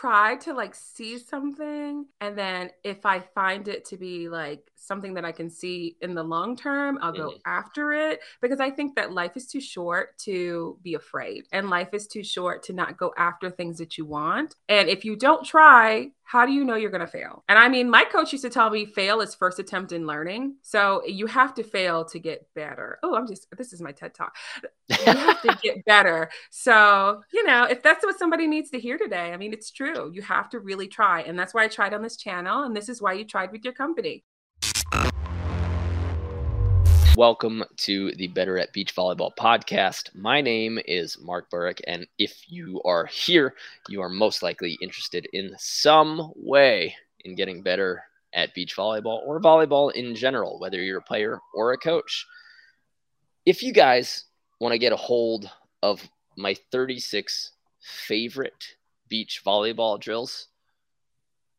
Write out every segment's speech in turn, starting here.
try to like see something and then if I find it to be like something that I can see in the long term, I'll go mm-hmm. after it because I think that life is too short to be afraid and life is too short to not go after things that you want. And if you don't try, how do you know you're going to fail? And I mean, my coach used to tell me fail is first attempt in learning. So you have to fail to get better. Oh, I'm just, this is my TED talk. You have to get better. So, you know, if that's what somebody needs to hear today, I mean, it's true. You have to really try. And that's why I tried on this channel. And this is why you tried with your company. Welcome to the Better at Beach Volleyball podcast. My name is Mark Burik, and if you are here, you are most likely interested in some way in getting better at beach volleyball or volleyball in general, whether you're a player or a coach. If you guys want to get a hold of my 36 favorite beach volleyball drills,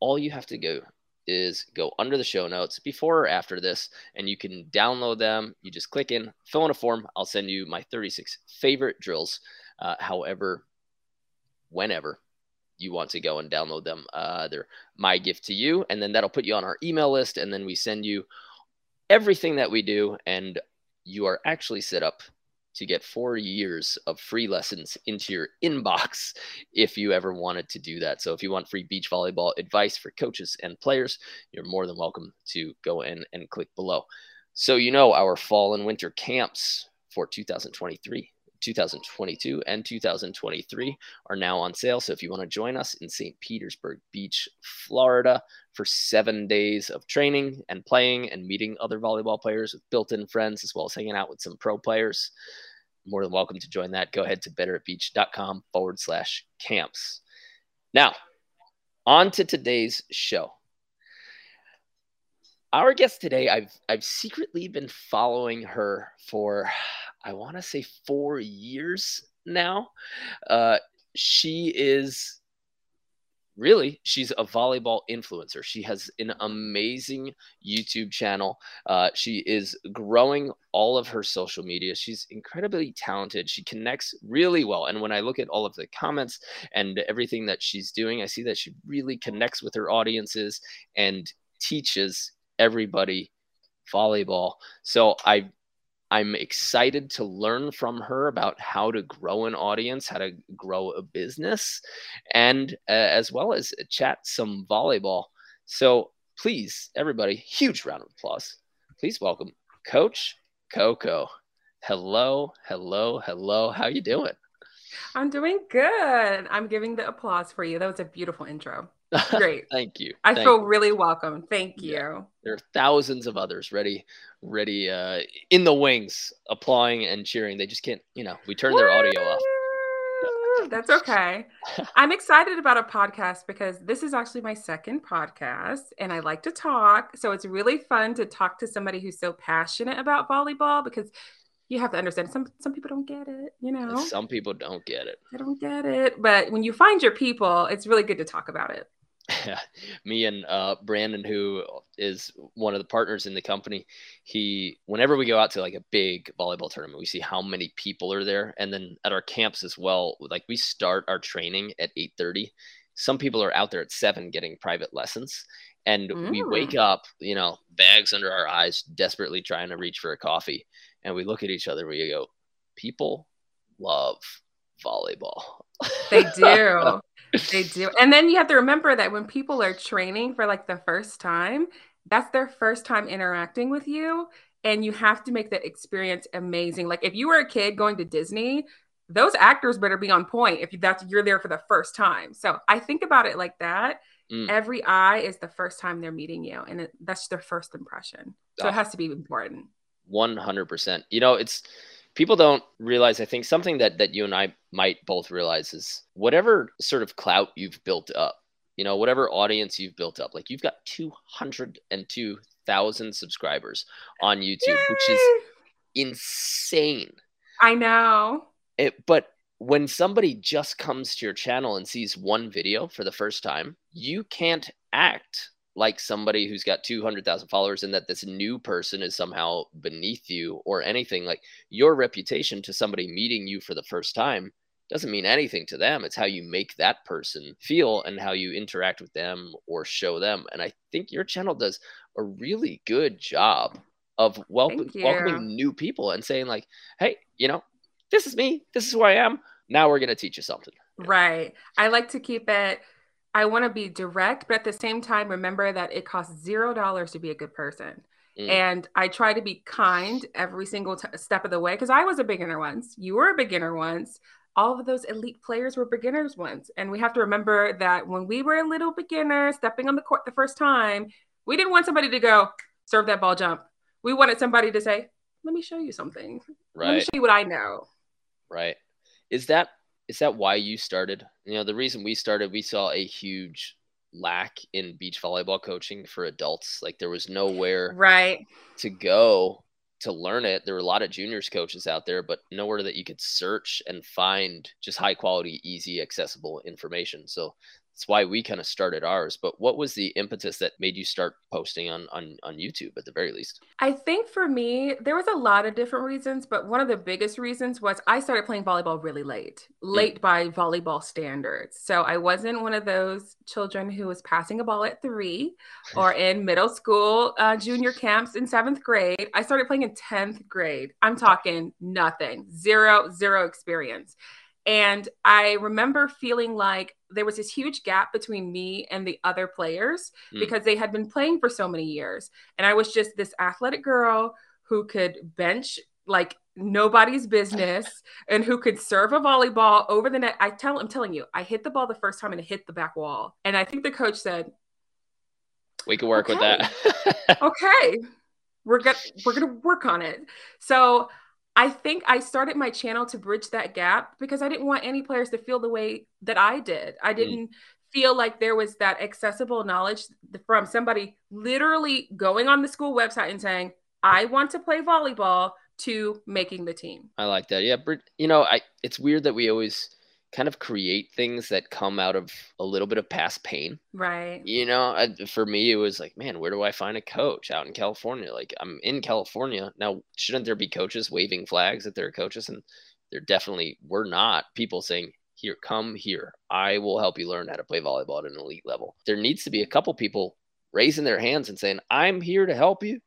all you have to go is go under the show notes before or after this, and you can download them. You just click in, fill in a form. I'll send you my 36 favorite drills. Uh, however, whenever you want to go and download them, uh, they're my gift to you, and then that'll put you on our email list, and then we send you everything that we do, and you are actually set up to get four years of free lessons into your inbox if you ever wanted to do that. So, if you want free beach volleyball advice for coaches and players, you're more than welcome to go in and click below. So, you know, our fall and winter camps for 2023 2022 and 2023 are now on sale. So if you want to join us in St. Petersburg Beach, Florida for seven days of training and playing and meeting other volleyball players with built in friends, as well as hanging out with some pro players, more than welcome to join that. Go ahead to betteratbeach.com forward slash camps. Now, on to today's show. Our guest today, I've I've secretly been following her for I want to say four years now. Uh, she is really she's a volleyball influencer. She has an amazing youtube channel. Uh, she is growing all of her social media. She's incredibly talented. She connects really well. And when i look at all of the comments and everything that she's doing i see that she really connects with her audiences and teaches everybody volleyball. So i I'm excited to learn from her about how to grow an audience, how to grow a business, and uh, as well as chat some volleyball. So please, everybody, huge round of applause. Please welcome Coach Koko. Hello, hello, hello. How you doing? I'm doing good. I'm giving the applause for you. That was a beautiful intro. Great. Thank you. I Thank feel you. really welcome. Thank you. Yeah. There are thousands of others ready, ready uh, in the wings, applauding and cheering. They just can't, you know, we turn their audio off. That's okay. I'm excited about a podcast because this is actually my second podcast and I like to talk. So it's really fun to talk to somebody who's so passionate about volleyball because you have to understand some some people don't get it, you know. Some people don't get it. They don't get it. But when you find your people, it's really good to talk about it. me and uh, Brandon, who is one of the partners in the company, he whenever we go out to like a big volleyball tournament, we see how many people are there, and then at our camps as well. Like we start our training at eight thirty. Some people are out there at seven getting private lessons, and mm. we wake up, you know, bags under our eyes, desperately trying to reach for a coffee, and we look at each other. We go, people love volleyball. They do. They do. And then you have to remember that when people are training for like the first time, that's their first time interacting with you. And you have to make that experience amazing. Like if you were a kid going to Disney, those actors better be on point if that's you're there for the first time. So I think about it like that. Mm. Every eye is the first time they're meeting you, and it, that's their first impression. So oh. it has to be important. One hundred percent. You know, it's people don't realize i think something that that you and i might both realize is whatever sort of clout you've built up you know whatever audience you've built up like you've got 202000 subscribers on youtube Yay! which is insane i know it, but when somebody just comes to your channel and sees one video for the first time you can't act like somebody who's got 200,000 followers and that this new person is somehow beneath you or anything like your reputation to somebody meeting you for the first time doesn't mean anything to them. It's how you make that person feel and how you interact with them or show them. And I think your channel does a really good job of welcome, welcoming new people and saying like, "Hey, you know, this is me. This is who I am. Now we're going to teach you something." Right. I like to keep it I want to be direct, but at the same time remember that it costs 0 dollars to be a good person. Mm. And I try to be kind every single t- step of the way because I was a beginner once. You were a beginner once. All of those elite players were beginners once. And we have to remember that when we were a little beginner stepping on the court the first time, we didn't want somebody to go serve that ball jump. We wanted somebody to say, let me show you something. Right. Let me show you what I know. Right. Is that is that why you started? You know, the reason we started, we saw a huge lack in beach volleyball coaching for adults. Like there was nowhere right to go to learn it. There were a lot of juniors coaches out there, but nowhere that you could search and find just high quality, easy, accessible information. So that's why we kind of started ours. But what was the impetus that made you start posting on, on on YouTube at the very least? I think for me, there was a lot of different reasons, but one of the biggest reasons was I started playing volleyball really late, late mm. by volleyball standards. So I wasn't one of those children who was passing a ball at three or in middle school, uh, junior camps in seventh grade. I started playing in 10th grade. I'm talking nothing, zero, zero experience. And I remember feeling like there was this huge gap between me and the other players mm. because they had been playing for so many years. And I was just this athletic girl who could bench like nobody's business and who could serve a volleyball over the net. I tell I'm telling you, I hit the ball the first time and it hit the back wall. And I think the coach said, We can work okay. with that. okay. We're gonna we're gonna work on it. So I think I started my channel to bridge that gap because I didn't want any players to feel the way that I did. I mm. didn't mm. feel like there was that accessible knowledge from somebody literally going on the school website and saying, I want to play volleyball to making the team. I like that. Yeah, you know, I it's weird that we always kind of create things that come out of a little bit of past pain. Right. You know, I, for me, it was like, man, where do I find a coach out in California? Like, I'm in California. Now, shouldn't there be coaches waving flags that they're coaches? And there definitely were not people saying, here, come here. I will help you learn how to play volleyball at an elite level. There needs to be a couple people raising their hands and saying, I'm here to help you.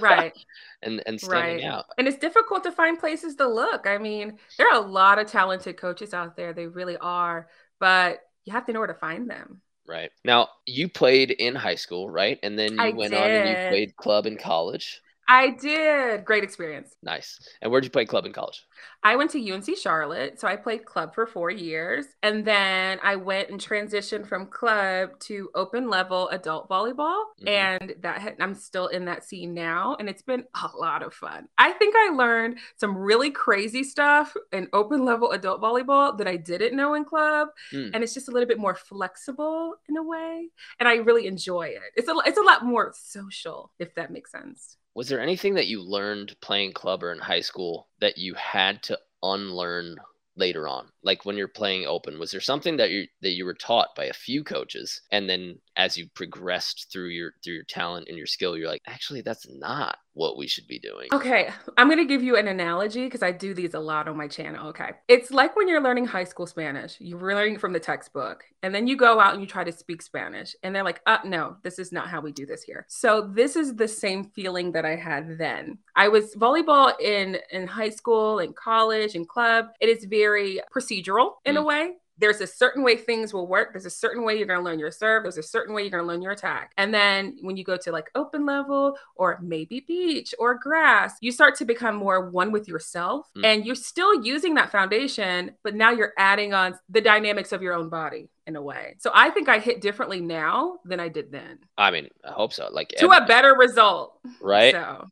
Right. And and standing right. out. And it's difficult to find places to look. I mean there are a lot of talented coaches out there. They really are but you have to know where to find them. Right. Now you played in high school right? And then you I went did. on and you played club in college I did. Great experience. Nice. And where'd you play club in college? I went to UNC Charlotte. So I played club for four years. And then I went and transitioned from club to open level adult volleyball. Mm-hmm. And that had, I'm still in that scene now. And it's been a lot of fun. I think I learned some really crazy stuff in open level adult volleyball that I didn't know in club. Mm. And it's just a little bit more flexible in a way. And I really enjoy it. It's a, it's a lot more social, if that makes sense was there anything that you learned playing club or in high school that you had to unlearn later on like when you're playing open was there something that you that you were taught by a few coaches? And then as you progressed through your through your talent and your skill you're like actually that's not what we should be doing. Okay i'm going to give you an analogy because i do these a lot on my channel okay? It's like when you're learning high school spanish you're learning from the textbook and then you go out and you try to speak spanish and they're like uh no this is not how we do this here. So this is the same feeling that i had then. I was volleyball in in high school and college and club. It is very procedural in mm. a way there's a certain way things will work. There's a certain way you're going to learn your serve. There's a certain way you're going to learn your attack. And then when you go to like open level or maybe beach or grass, you start to become more one with yourself mm. and you're still using that foundation, but now you're adding on the dynamics of your own body in a way. So I think I hit differently now than I did then. I mean, I hope so. Like to every, a better result. Right. So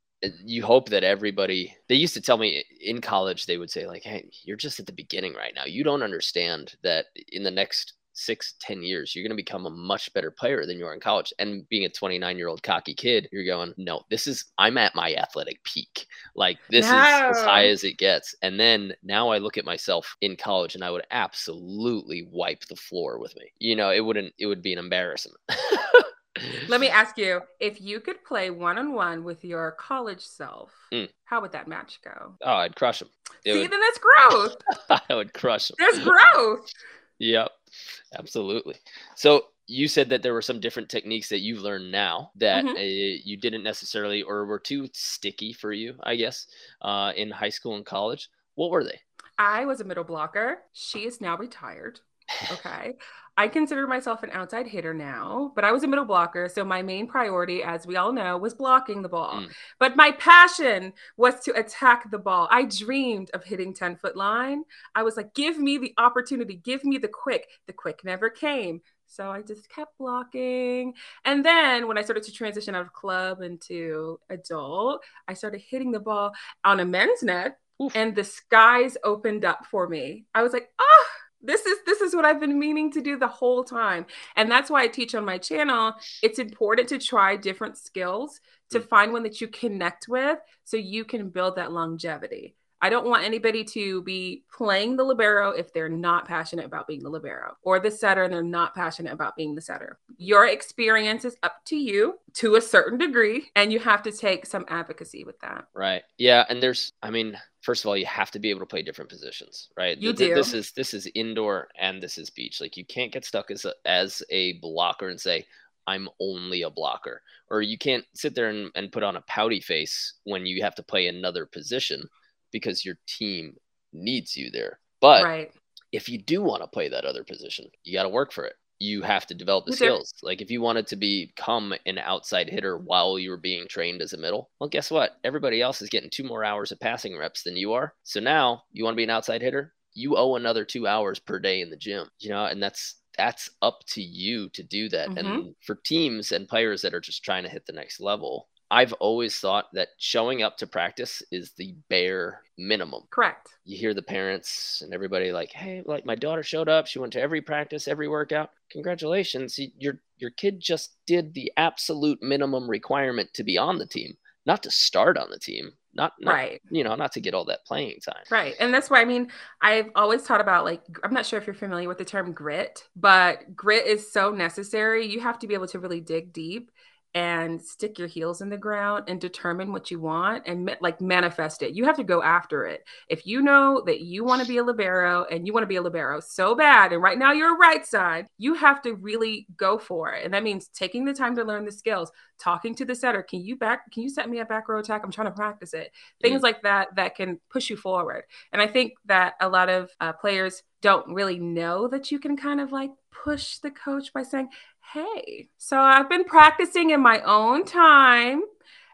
you hope that everybody they used to tell me in college they would say like hey you're just at the beginning right now. You don't understand that in the next six ten years you're going to become a much better player than you are in college. And being a 29 year old cocky kid you're going no this is i'm at my athletic peak. Like this no. is as high as it gets. And then now i look at myself in college and i would absolutely wipe the floor with me. You know it wouldn't it would be an embarrassment Let me ask you if you could play one on one with your college self, mm. how would that match go? Oh, I'd crush him. It See, would... then that's growth. I would crush him. There's growth. yep, absolutely. So you said that there were some different techniques that you've learned now that mm-hmm. uh, you didn't necessarily or were too sticky for you, I guess, uh, in high school and college. What were they? I was a middle blocker. She is now retired. Okay. I consider myself an outside hitter now, but I was a middle blocker. So my main priority, as we all know, was blocking the ball. Mm. But my passion was to attack the ball. I dreamed of hitting 10 foot line. I was like, give me the opportunity, give me the quick. The quick never came. So I just kept blocking. And then when I started to transition out of club into adult, I started hitting the ball on a men's net Oof. and the skies opened up for me. I was like, oh, this is this is what I've been meaning to do the whole time. And that's why I teach on my channel. It's important to try different skills to mm. find one that you connect with so you can build that longevity. I don't want anybody to be playing the libero if they're not passionate about being the libero or the setter and they're not passionate about being the setter. Your experience is up to you to a certain degree and you have to take some advocacy with that. Right. Yeah, and there's I mean, first of all, you have to be able to play different positions, right? You do. This is this is indoor and this is beach. Like you can't get stuck as a, as a blocker and say, I'm only a blocker. Or you can't sit there and, and put on a pouty face when you have to play another position because your team needs you there. But right. if you do want to play that other position, you got to work for it. You have to develop the skills. Like if you wanted to become an outside hitter while you were being trained as a middle, well, guess what? Everybody else is getting two more hours of passing reps than you are. So now you want to be an outside hitter? You owe another two hours per day in the gym, you know, and that's that's up to you to do that. Mm-hmm. And for teams and players that are just trying to hit the next level, I've always thought that showing up to practice is the bare minimum. Correct. You hear the parents and everybody like, "Hey, like my daughter showed up. She went to every practice, every workout. Congratulations. Your your kid just did the absolute minimum requirement to be on the team, not to start on the team." Not, not right you know not to get all that playing time right and that's why i mean i've always taught about like i'm not sure if you're familiar with the term grit but grit is so necessary you have to be able to really dig deep and stick your heels in the ground and determine what you want and like manifest it. You have to go after it. If you know that you want to be a libero and you want to be a libero so bad, and right now you're a right side, you have to really go for it. And that means taking the time to learn the skills, talking to the setter. Can you back? Can you set me a back row attack? I'm trying to practice it. Things like that that can push you forward. And I think that a lot of uh, players don't really know that you can kind of like push the coach by saying, hey, so I've been practicing in my own time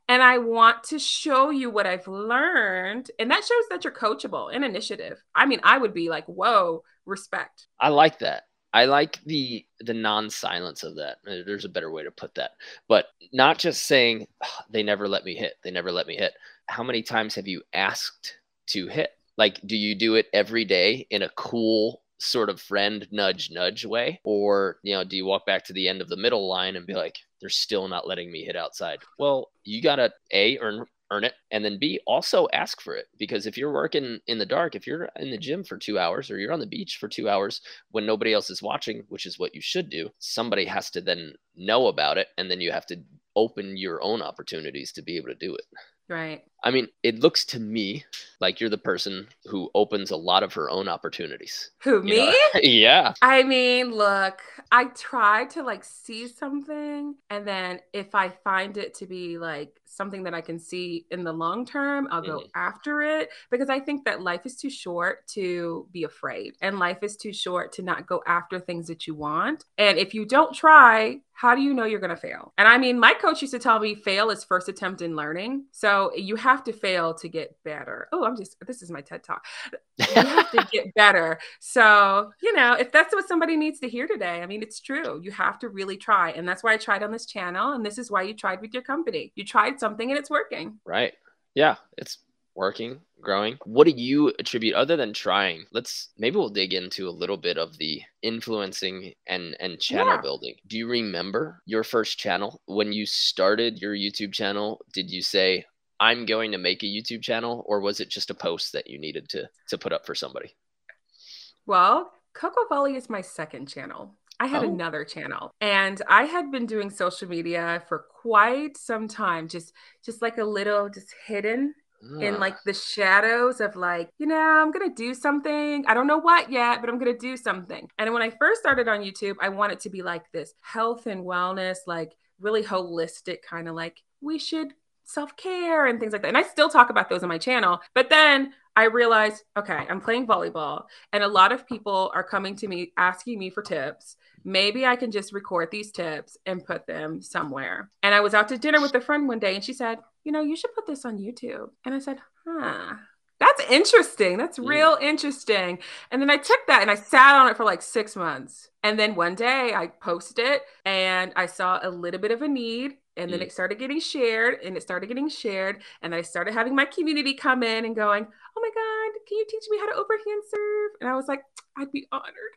and I want to show you what I've learned. And that shows that you're coachable and initiative. I mean, I would be like, whoa, respect. I like that. I like the the non-silence of that. There's a better way to put that. But not just saying they never let me hit. They never let me hit. How many times have you asked to hit? Like do you do it every day in a cool sort of friend nudge nudge way or you know do you walk back to the end of the middle line and be like they're still not letting me hit outside. Well you gotta a earn earn it and then b also ask for it because if you're working in the dark if you're in the gym for two hours or you're on the beach for two hours when nobody else is watching which is what you should do somebody has to then know about it and then you have to open your own opportunities to be able to do it Right. I mean, it looks to me like you're the person who opens a lot of her own opportunities. Who, me? yeah. I mean, look, I try to like see something and then if I find it to be like something that I can see in the long term, I'll go mm-hmm. after it because I think that life is too short to be afraid and life is too short to not go after things that you want. And if you don't try, how do you know you're going to fail? And I mean, my coach used to tell me fail is first attempt in learning. So you have to fail to get better. Oh, I'm just, this is my TED talk. You have to get better. So, you know, if that's what somebody needs to hear today, I mean, it's true. You have to really try. And that's why I tried on this channel. And this is why you tried with your company. You tried something and it's working. Right. Yeah. It's working, growing. What do you attribute other than trying? Let's maybe we'll dig into a little bit of the influencing and and channel yeah. building. Do you remember your first channel when you started your YouTube channel? Did you say I'm going to make a YouTube channel or was it just a post that you needed to to put up for somebody? Well, Koko Volley is my second channel. I had oh. another channel and I had been doing social media for quite some time, just just like a little just hidden in like the shadows of like, you know, I'm going to do something. I don't know what yet, but I'm going to do something. And when I first started on YouTube, I wanted to be like this health and wellness, like really holistic kind of like we should self care and things like that. And I still talk about those on my channel. But then I realized, okay, I'm playing volleyball, and a lot of people are coming to me asking me for tips. Maybe I can just record these tips and put them somewhere. And I was out to dinner with a friend one day, and she said, You know, you should put this on YouTube. And I said, Huh. That's interesting. That's real interesting. And then I took that and I sat on it for like six months. And then one day I posted it and I saw a little bit of a need and then mm. it started getting shared and it started getting shared and i started having my community come in and going oh my god can you teach me how to overhand serve and i was like i'd be honored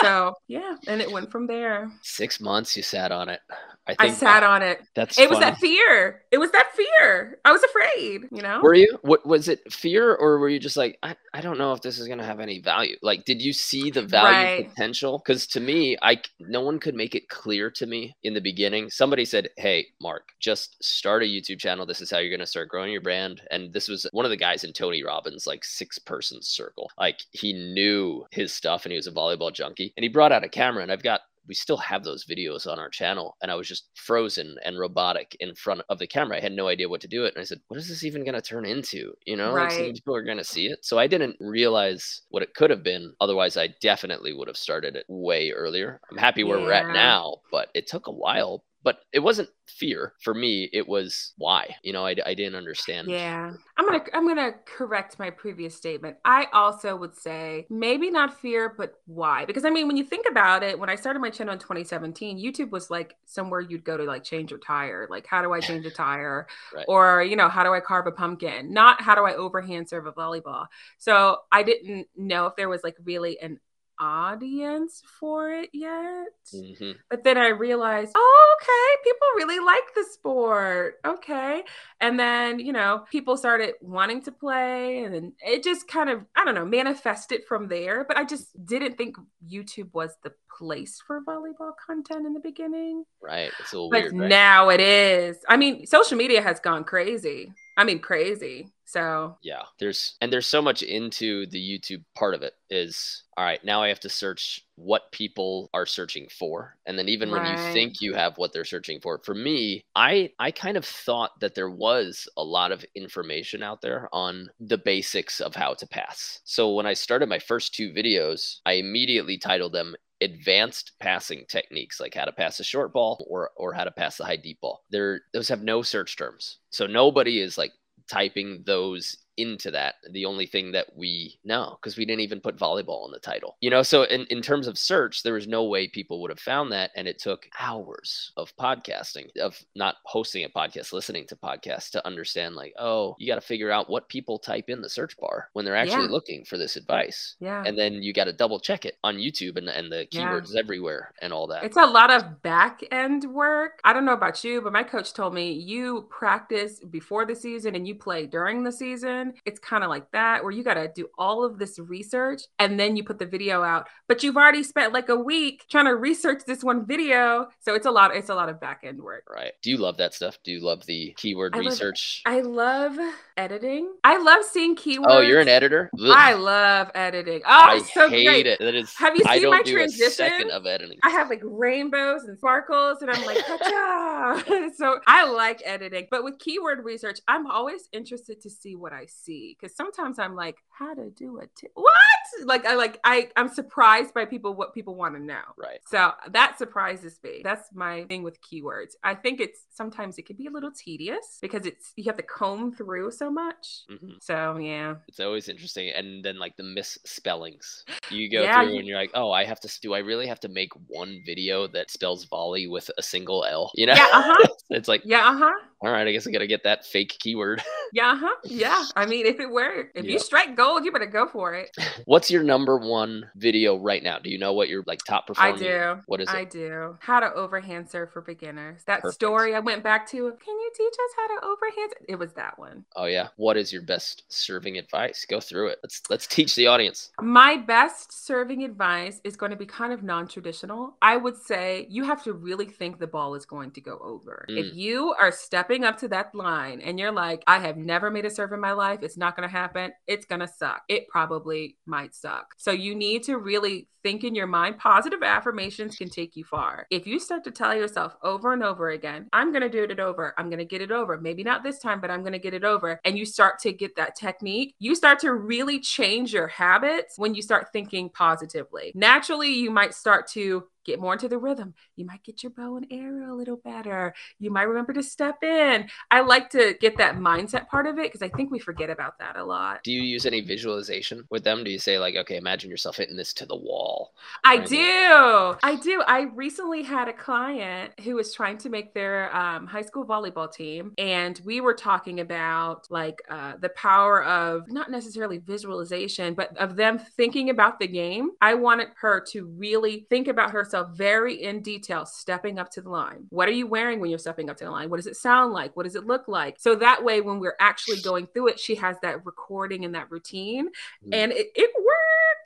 so yeah and it went from there six months you sat on it I, I sat on it. That's it funny. was that fear. It was that fear. I was afraid, you know. Were you? What was it? Fear, or were you just like, I, I don't know if this is gonna have any value? Like, did you see the value right. potential? Because to me, I no one could make it clear to me in the beginning. Somebody said, "Hey, Mark, just start a YouTube channel. This is how you're gonna start growing your brand." And this was one of the guys in Tony Robbins' like six person circle. Like he knew his stuff, and he was a volleyball junkie. And he brought out a camera, and I've got we still have those videos on our channel and i was just frozen and robotic in front of the camera i had no idea what to do it and i said what is this even going to turn into you know right. like people are going to see it so i didn't realize what it could have been otherwise i definitely would have started it way earlier i'm happy where yeah. we're at now but it took a while but it wasn't fear for me it was why you know I, I didn't understand. Yeah. I'm gonna i'm gonna correct my previous statement. I also would say maybe not fear but why? Because i mean when you think about it when i started my channel in 2017 youtube was like somewhere you'd go to like change your tire. Like how do i change a tire? Right. or you know how do i carve a pumpkin? Not how do i overhand serve a volleyball. So i didn't know if there was like really an audience for it yet. Mm-hmm. But then I realized, oh, okay, people really like the sport. Okay. And then, you know, people started wanting to play and then it just kind of, I don't know, manifested from there. But I just didn't think YouTube was the place for volleyball content in the beginning. Right. It's a little but weird. Right? now it is. I mean, social media has gone crazy. I mean, crazy. So yeah, there's and there's so much into the YouTube part of it is all right. Now I have to search what people are searching for, and then even right. when you think you have what they're searching for, for me, I I kind of thought that there was a lot of information out there on the basics of how to pass. So when I started my first two videos, I immediately titled them advanced passing techniques like how to pass a short ball or or how to pass the high deep ball. There those have no search terms. So nobody is like typing those into that. The only thing that we know, because we didn't even put volleyball in the title. You know, so in, in terms of search, there was no way people would have found that. And it took hours of podcasting, of not hosting a podcast, listening to podcasts to understand, like, oh, you got to figure out what people type in the search bar when they're actually yeah. looking for this advice. Yeah. And then you got to double check it on YouTube and, and the keywords yeah. everywhere and all that. It's a lot of back end work. I don't know about you, but my coach told me you practice before the season and you play during the season it's kind of like that where you got to do all of this research and then you put the video out. But you've already spent like a week trying to research this one video. So it's a lot it's a lot of back end work. Right. Do you love that stuff? Do you love the keyword I research? Love, I love editing. I love seeing keywords. Oh, you're an editor? Ugh. I love editing. Oh, I so hate great. it. That is Have you seen my transition? of editing. I have like rainbows and sparkles and I'm like, so I like editing. But with keyword research, I'm always interested to see what I see because sometimes I'm like, how to do a t- what? Like I like I I'm surprised by people what people want to know. Right. So that surprises me. That's my thing with keywords. I think it's sometimes it can be a little tedious because it's you have to comb through so much. Mm-hmm. So yeah, it's always interesting. And then like the misspellings, you go yeah, through you... and you're like, oh, I have to do. I really have to make one video that spells volley with a single L. You know? Yeah. Uh huh. it's like yeah. Uh huh All right, I guess I got to get that fake keyword. yeah, huh? Yeah. I mean, if it works, if you strike gold, you better go for it. What's your number one video right now? Do you know what your like top performing? I do. What is it? I do. How to overhand serve for beginners. That Perfect. story I went back to. Can you teach us how to overhand? It was that one. Oh yeah. What is your best serving advice? Go through it. Let's let's teach the audience. My best serving advice is going to be kind of non-traditional. I would say you have to really think the ball is going to go over. Mm. If you are stepping up to that line and you're like, I have never made a serve in my life, it's not going to happen. It's going to suck. It probably might suck. So you need to really think in your mind positive affirmations can take you far. If you start to tell yourself over and over again, I'm going to do it over, I'm going to get it over, maybe not this time, but I'm going to get it over, and you start to get that technique, you start to really change your habits when you start thinking positively. Naturally, you might start to get more into the rhythm. You might get your bow and arrow a little better. You might remember to step in. I like to get that mindset part of it because I think we forget about that a lot. Do you use any visualization with them? Do you say, like, okay, imagine yourself hitting this to the wall? I do. I do. I recently had a client who was trying to make their um, high school volleyball team, and we were talking about like uh, the power of not necessarily visualization, but of them thinking about the game. I wanted her to really think about herself yourself very in detail stepping up to the line. What are you wearing when you're stepping up to the line? What does it sound like? What does it look like? So that way, when we're actually going through it, she has that recording and that routine. Mm. And it, it worked.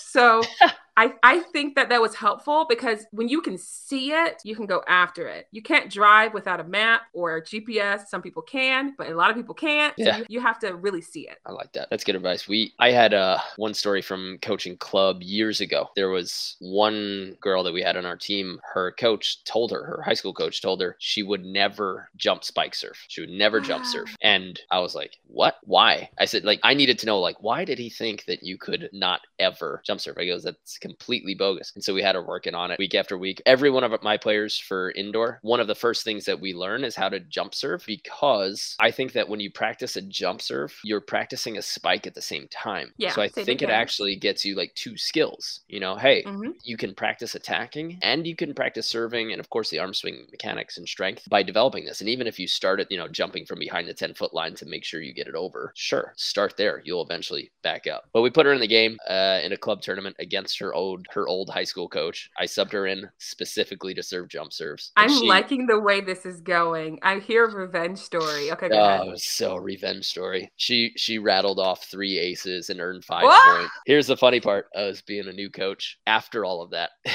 So I, I think that that was helpful because when you can see it, you can go after it. You can't drive without a map or a GPS. Some people can, but a lot of people can't. Yeah. So you, you have to really see it. I like that. That's good advice. We I had uh, one story from coaching club years ago. There was one girl that we had on our team. Her coach told her, her high school coach told her she would never jump spike surf. She would never wow. jump surf. And I was like, what? Why? I said, like, I needed to know, like, why did he think that you could not ever jump surf? I goes, that's completely bogus. And so we had her working on it week after week. Every one of my players for indoor, one of the first things that we learn is how to jump serve because I think that when you practice a jump serve, you're practicing a spike at the same time. Yeah. So I think it actually gets you like two skills. You know, hey, mm-hmm. you can practice attacking and you can practice serving and of course the arm swing mechanics and strength by developing this. And even if you start started, you know, jumping from behind the 10 foot line to make sure you get it over, sure, start there. You'll eventually back up. But we put her in the game uh, in a club tournament against her old her old high school coach. I subbed her in specifically to serve jump serves. I'm she, liking the way this is going. I hear revenge story. Okay, go oh, ahead. so revenge story. She she rattled off three aces and earned five points. Here's the funny part: of being a new coach. After all of that.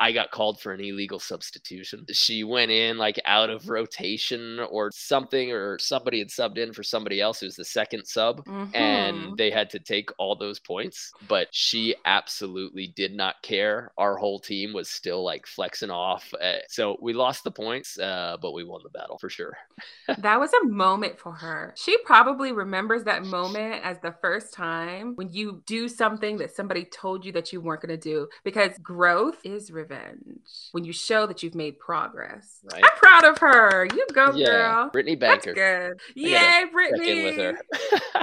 I got called for an illegal substitution. She went in like out of rotation or something, or somebody had subbed in for somebody else who's the second sub, mm-hmm. and they had to take all those points. But she absolutely did not care. Our whole team was still like flexing off. Uh, so we lost the points, uh, but we won the battle for sure. that was a moment for her. She probably remembers that moment as the first time when you do something that somebody told you that you weren't going to do because growth is revenge when you show that you've made progress. Right. I'm proud of her. You go, yeah. girl. Brittany Banker. That's good. Yay, Brittany. with her.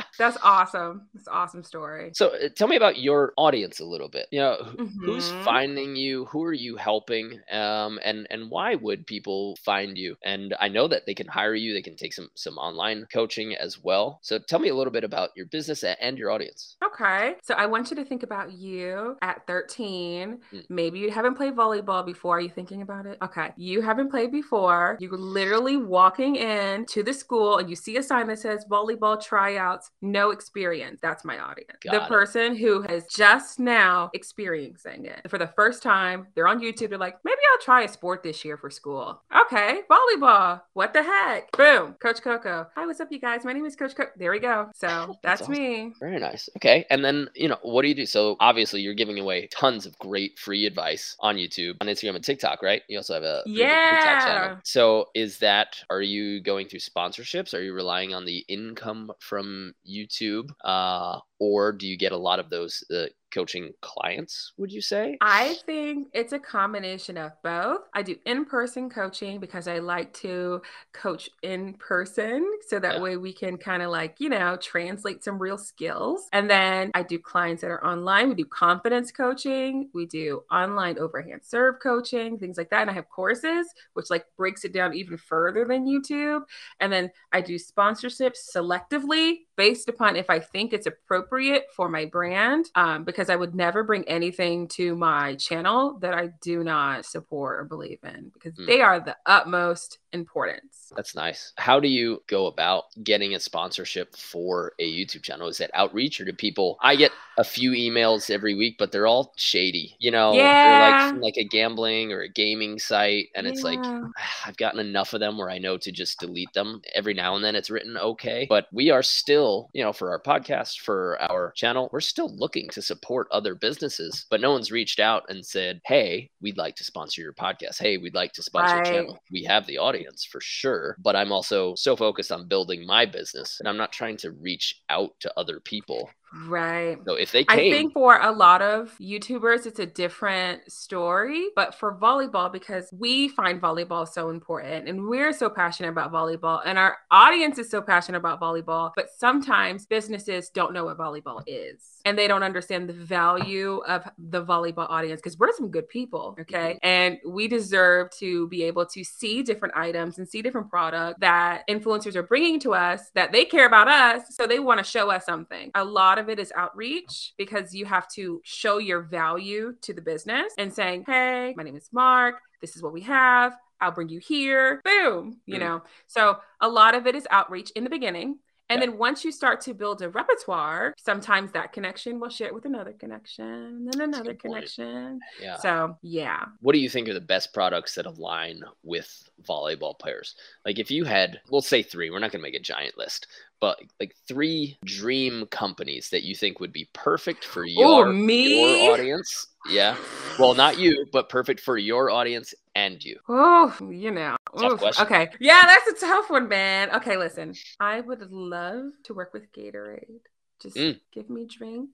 That's awesome. That's awesome story. So uh, tell me about your audience a little bit. You know, mm-hmm. who's finding you? Who are you helping? Um, and and why would people find you? And I know that they can hire you. They can take some some online coaching as well. So tell me a little bit about your business and your audience. Okay. So I want you to think about you at 13. Mm. Maybe you haven't played volleyball before. Are you thinking about it? Okay. You haven't played before. You're literally walking in to the school and you see a sign that says volleyball tryouts, no experience. That's my audience. Got the it. person who has just now experiencing it for the first time. They're on YouTube. They're like, maybe I'll try a sport this year for school. Okay. Volleyball. What the heck? Boom. Coach Koko. Hi, what's up, you guys? My name is Coach Koko. There we go. So that's, that's awesome. me. Very nice. Okay. And then, you know, what do you do? So obviously you're giving away tons of great free advice on YouTube, on Instagram and TikTok, right? You also have a TikTok channel. yeah. So is that are you going through sponsorships? Are you relying on the income from YouTube? Uh, or do you get a lot of those uh, coaching clients, would you say? I think it's a combination of both. I do in person coaching because I like to coach in person. So that yeah. way we can kind of like, you know, translate some real skills. And then I do clients that are online. We do confidence coaching, we do online overhand serve coaching, things like that. And I have courses, which like breaks it down even further than YouTube. And then I do sponsorships selectively based upon if I think it's appropriate for my brand. Um, because I would never bring anything to my channel that I do not support or believe in because mm. they are the utmost importance. That's nice. How do you go about getting a sponsorship for a YouTube channel? Is that outreach or do people? I get a few emails every week, but they're all shady. You know, yeah. they're like like a gambling or a gaming site, and yeah. it's like ah, I've gotten enough of them where I know to just delete them. Every now and then it's written okay, but we are still, you know, for our podcast, for our channel, we're still looking to support other businesses, but no one's reached out and said, "Hey, we'd like to sponsor your podcast. Hey, we'd like to sponsor right. your channel." We have the audience for sure, but I'm also so focused on building my business, and I'm not trying to reach out to other people Right. So if they came, I think for a lot of YouTubers, it's a different story. But for volleyball, because we find volleyball so important and we're so passionate about volleyball and our audience is so passionate about volleyball, but sometimes businesses don't know what volleyball is and they don't understand the value of the volleyball audience because we're some good people. Okay. Mm-hmm. And we deserve to be able to see different items and see different products that influencers are bringing to us that they care about us. So they want to show us something. A lot lot of it is outreach because you have to show your value to the business and saying, Hey, my name is Mark. This is what we have. I'll bring you here. Boom. You mm. know, so a lot of it is outreach in the beginning. And yeah. then once you start to build a repertoire, sometimes that connection will share with another connection, and another connection. Yeah. So yeah. What do you think are the best products that align with volleyball players? Like if you had, we'll say three, we're not gonna make a giant list, but like three dream companies that you think would be perfect for your, Ooh, me? your audience. Yeah. Well, not you, but perfect for your audience and you. Oh, you know. Okay. Yeah, that's a tough one, man. Okay, listen. I would love to work with Gatorade. Just mm. give me drink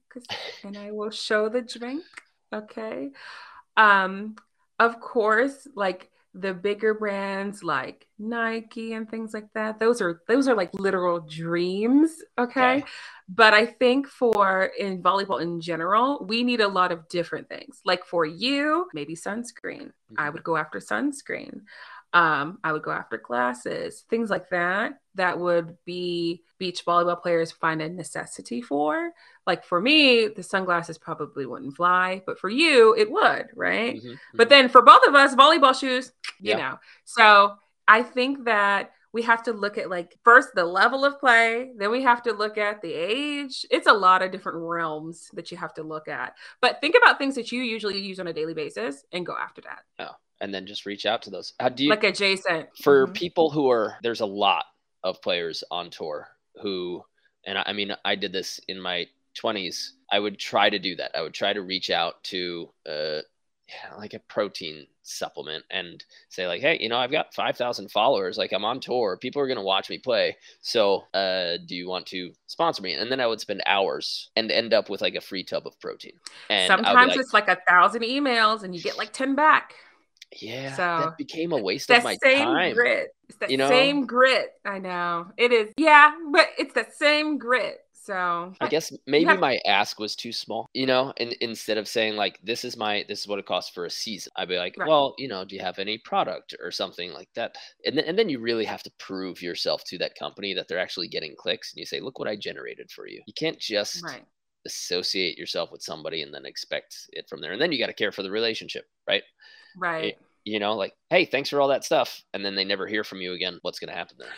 and I will show the drink. Okay. Um, of course, like the bigger brands like Nike and things like that. Those are those are like literal dreams, okay? okay? But I think for in volleyball in general, we need a lot of different things. Like for you, maybe sunscreen. Mm-hmm. I would go after sunscreen. Um, I would go after glasses, things like that, that would be beach volleyball players find a necessity for. Like for me, the sunglasses probably wouldn't fly, but for you, it would, right? Mm-hmm, mm-hmm. But then for both of us, volleyball shoes, you yeah. know. So I think that we have to look at like first the level of play, then we have to look at the age. It's a lot of different realms that you have to look at. But think about things that you usually use on a daily basis and go after that. Oh and then just reach out to those. How do you like adjacent for mm-hmm. people who are there's a lot of players on tour who and I, I mean I did this in my 20s. I would try to do that. I would try to reach out to uh yeah, like a protein supplement and say like hey you know i've got 5000 followers like i'm on tour people are going to watch me play so uh do you want to sponsor me and then i would spend hours and end up with like a free tub of protein and sometimes like, it's like a thousand emails and you get like 10 back yeah, so that became a waste of my time. That same time. Grit. It's that you know? same grit. I know it is. Yeah, but it's that same grit. So I guess maybe have- my ask was too small, you know, and instead of saying like this is my this is what it costs for a season, I'd be like, right. well, you know, do you have any product or something like that? And then and then you really have to prove yourself to that company that they're actually getting clicks and you say, look what I generated for you. You can't just right. associate yourself with somebody and then expect it from there. And then you got to care for the relationship, right? Right. It, you know, like, hey, thanks for all that stuff. And then they never hear from you again. What's going to happen there?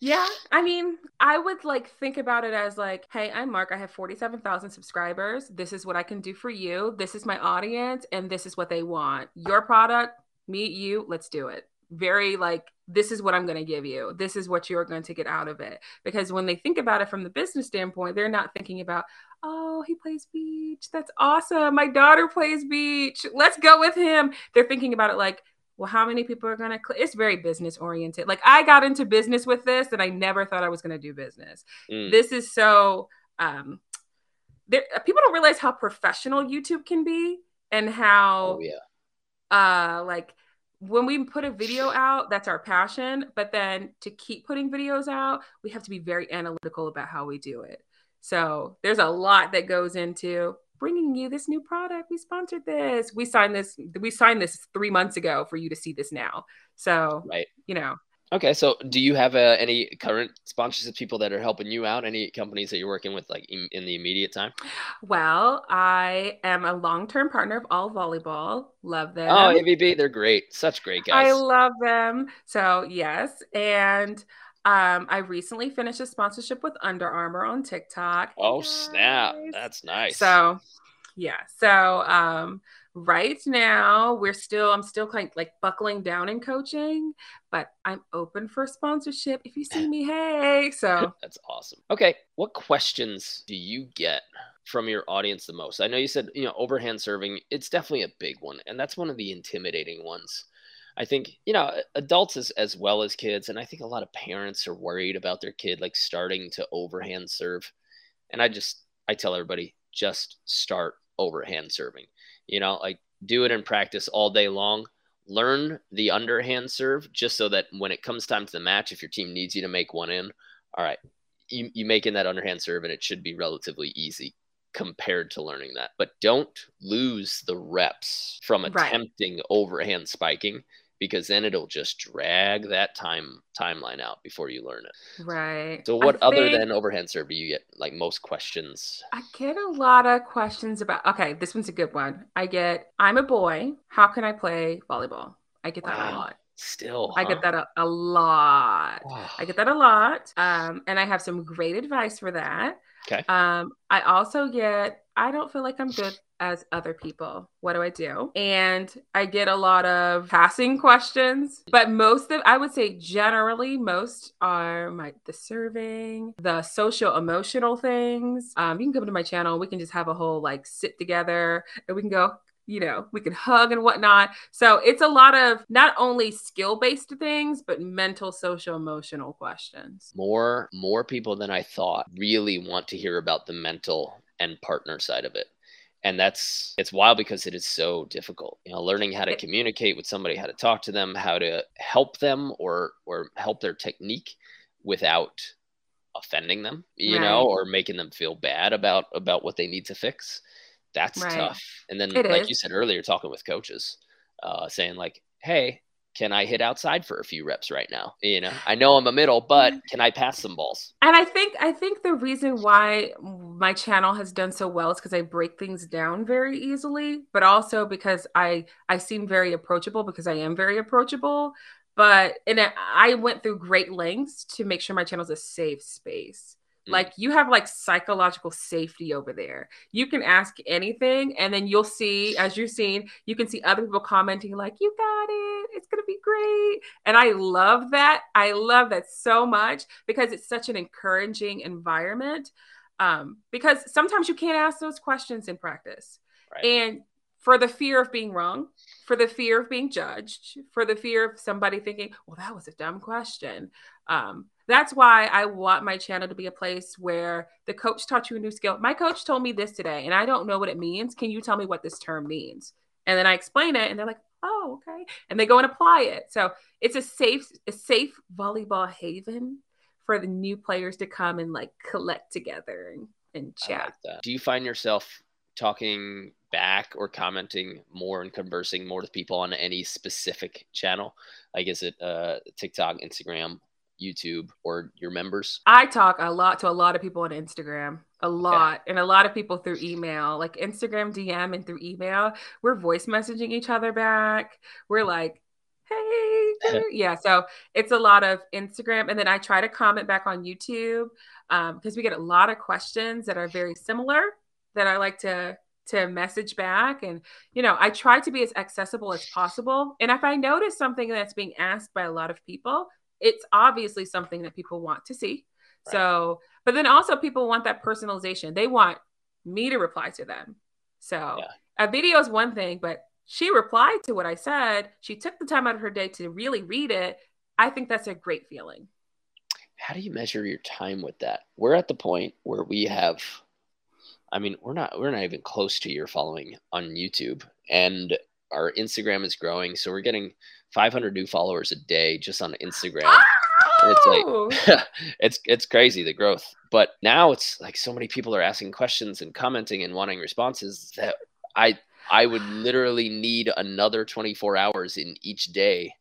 Yeah, I mean, I would like think about it as like, hey, I'm Mark. I have 47,000 subscribers. This is what I can do for you. This is my audience, and this is what they want. Your product, meet you, let's do it. Very like, this is what I'm going to give you. This is what you're going to get out of it. Because when they think about it from the business standpoint, they're not thinking about, oh, he plays beach. That's awesome. My daughter plays beach. Let's go with him. They're thinking about it like, well, how many people are going to click? It's very business oriented. Like I got into business with this and I never thought I was going to do business. Mm. This is so, um, there, people don't realize how professional YouTube can be and how oh, yeah. uh like when we put a video out, that's our passion. But then to keep putting videos out, we have to be very analytical about how we do it. So there's a lot that goes into bringing you this new product. We sponsored this. We signed this. We signed this three months ago for you to see this now. So, right. you know, Okay, so do you have uh, any current sponsorships, people that are helping you out? Any companies that you're working with, like in, in the immediate time? Well, I am a long-term partner of All Volleyball. Love them. Oh, AVB, they're great. Such great guys. I love them. So yes, and um, I recently finished a sponsorship with Under Armour on TikTok. Oh snap, that's nice. So yeah, so um, right now we're still i'm still kind of like buckling down in coaching but i'm open for sponsorship if you see me hey so. That's awesome. Okay what questions do you get from your audience the most? I know you said you know overhand serving it's definitely a big one and that's one of the intimidating ones. I think you know adults as, as well as kids and i think a lot of parents are worried about their kid like starting to overhand serve and i just i tell everybody just start overhand serving you know, like do it in practice all day long. Learn the underhand serve just so that when it comes time to the match, if your team needs you to make one in, all right, you, you make in that underhand serve and it should be relatively easy compared to learning that. But don't lose the reps from attempting right. overhand spiking because then it'll just drag that time timeline out before you learn it. Right. So what I other than overhand serve do you get like most questions? I get a lot of questions about okay, this one's a good one. I get I'm a boy, how can I play volleyball? I get that wow. a lot. Still, huh? I get that a, a lot. I get that a lot. Um, and I have some great advice for that. Okay. Um, I also get I don't feel like I'm good as other people. What do I do? And I get a lot of passing questions, but most of I would say generally most are my the serving, the social emotional things. Um, you can come to my channel. We can just have a whole like sit together and we can go you know, we can hug and whatnot. So it's a lot of not only skill based things, but mental, social, emotional questions. More, more people than I thought really want to hear about the mental and partner side of it and that's it's wild because it is so difficult you know learning how to communicate with somebody how to talk to them how to help them or or help their technique without offending them you right. know or making them feel bad about about what they need to fix that's right. tough and then it like is. you said earlier talking with coaches uh, saying like hey can I hit outside for a few reps right now? You know, I know I'm a middle, but can I pass some balls? And I think I think the reason why my channel has done so well is because I break things down very easily, but also because I I seem very approachable because I am very approachable. But and I went through great lengths to make sure my channel is a safe space. Mm. Like you have like psychological safety over there. You can ask anything, and then you'll see, as you're seeing, you can see other people commenting, like, you got it, it's gonna be great. And I love that. I love that so much because it's such an encouraging environment. Um, because sometimes you can't ask those questions in practice. Right. And for the fear of being wrong, for the fear of being judged, for the fear of somebody thinking, well, that was a dumb question. Um, that's why I want my channel to be a place where the coach taught you a new skill. My coach told me this today, and I don't know what it means. Can you tell me what this term means? And then I explain it, and they're like, "Oh, okay," and they go and apply it. So it's a safe, a safe volleyball haven for the new players to come and like collect together and, and chat. Like Do you find yourself talking back or commenting more and conversing more with people on any specific channel? Like, is it uh, TikTok, Instagram, YouTube or your members? I talk a lot to a lot of people on Instagram, a lot, and a lot of people through email, like Instagram DM and through email. We're voice messaging each other back. We're like, hey, yeah. So it's a lot of Instagram, and then I try to comment back on YouTube because um, we get a lot of questions that are very similar that I like to to message back and you know i try to be as accessible as possible and if i notice something that's being asked by a lot of people it's obviously something that people want to see. Right. So, but then also people want that personalization. They want me to reply to them. So, yeah. a video is one thing, but she replied to what I said. She took the time out of her day to really read it. I think that's a great feeling. How do you measure your time with that? We're at the point where we have I mean, we're not we're not even close to your following on YouTube, and our Instagram is growing, so we're getting 500 new followers a day just on Instagram. And it's like it's it's crazy the growth. But now it's like so many people are asking questions and commenting and wanting responses that I I would literally need another 24 hours in each day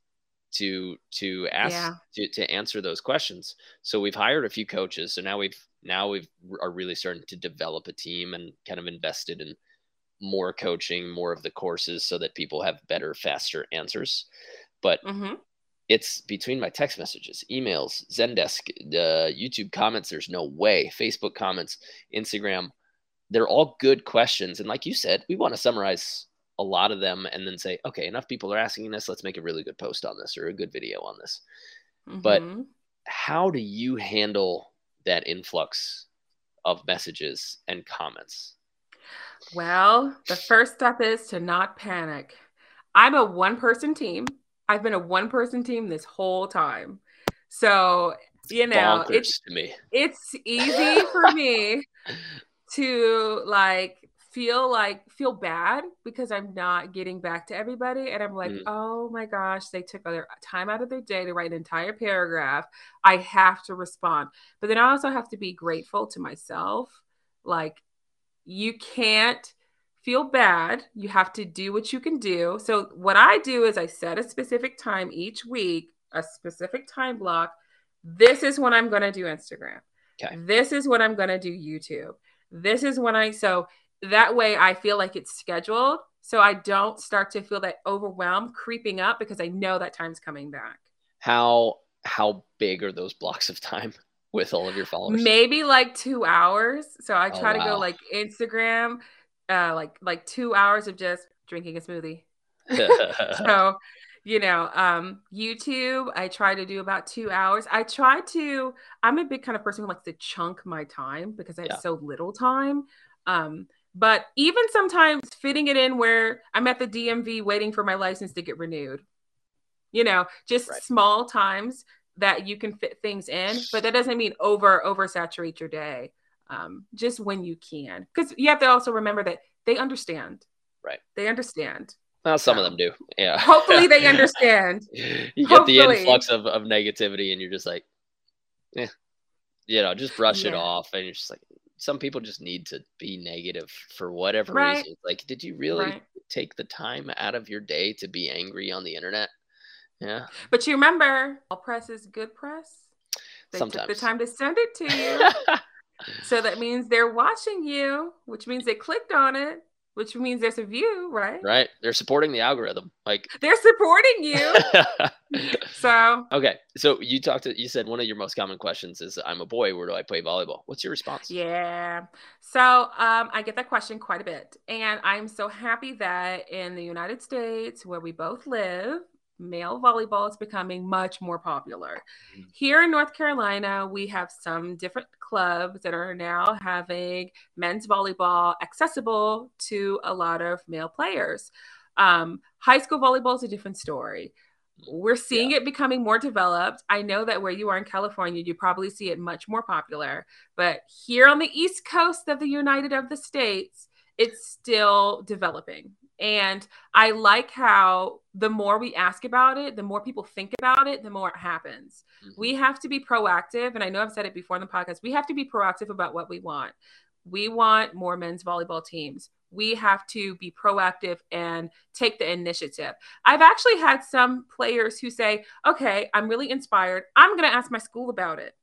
to to ask yeah. to, to answer those questions. So we've hired a few coaches. So now we've now we've are really starting to develop a team and kind of invested in more coaching, more of the courses so that people have better, faster answers. But mm-hmm. it's between my text messages, emails, Zendesk, the YouTube comments, there's no way, Facebook comments, Instagram, they're all good questions. And like you said, we want to summarize a lot of them and then say, okay, enough people are asking this. Let's make a really good post on this or a good video on this. Mm-hmm. But how do you handle that influx of messages and comments? Well, the first step is to not panic. I'm a one person team. I've been a one person team this whole time. So, you know, it's to me. It's easy for me to like feel like feel bad because I'm not getting back to everybody. And I'm like, mm. oh my gosh, they took their time out of their day to write an entire paragraph. I have to respond. But then I also have to be grateful to myself. Like, you can't feel bad. You have to do what you can do. So, what I do is I set a specific time each week, a specific time block. This is when I'm going to do Instagram. Okay. This is what I'm going to do YouTube. This is when I, so that way I feel like it's scheduled. So I don't start to feel that overwhelm creeping up because I know that time's coming back. How how big are those blocks of time with all of your followers? Maybe like two hours. So I oh, try oh, wow. to go like Instagram, uh, like like two hours of just drinking a smoothie. so you know um youtube i try to do about two hours i try to i'm a big kind of person who likes to chunk my time because i have yeah. so little time um but even sometimes fitting it in where I'm at the DMV waiting for my license to get renewed. You know, just right. small times that you can fit things in, but that doesn't mean over oversaturate your day. Um, just when you can, because you have to also remember that they understand. Right. They understand. Well, some so, of them do. Yeah. Hopefully they understand. you get hopefully. the influx of, of negativity and you're just like, yeah, you know, just brush yeah. it off. And you're just like, some people just need to be negative for whatever right. reason. Like, did you really right. take the time out of your day to be angry on the internet? Yeah. But you remember, all press is good press. They Sometimes. took the time to send it to you. so that means they're watching you, which means they clicked on it which means there's a view, right? Right. They're supporting the algorithm. Like they're supporting you. so okay. So you talked to you said one of your most common questions is I'm a boy, where do I play volleyball? What's your response? Yeah. So um, I get that question quite a bit. And I'm so happy that in the United States where we both live, male volleyball is becoming much more popular. Mm-hmm. Here in North Carolina, we have some different clubs that are now having men's volleyball accessible to a lot of male players. Um, high school volleyball is a different story. We're seeing yeah. it becoming more developed. I know that where you are in California, you probably see it much more popular. But here on the East Coast of the United of the States, it's still developing. And I like how the more we ask about it, the more people think about it, the more it happens. Mm-hmm. We have to be proactive. And I know I've said it before in the podcast, we have to be proactive about what we want. We want more men's volleyball teams. We have to be proactive and take the initiative. I've actually had some players who say, okay, I'm really inspired. I'm going to ask my school about it.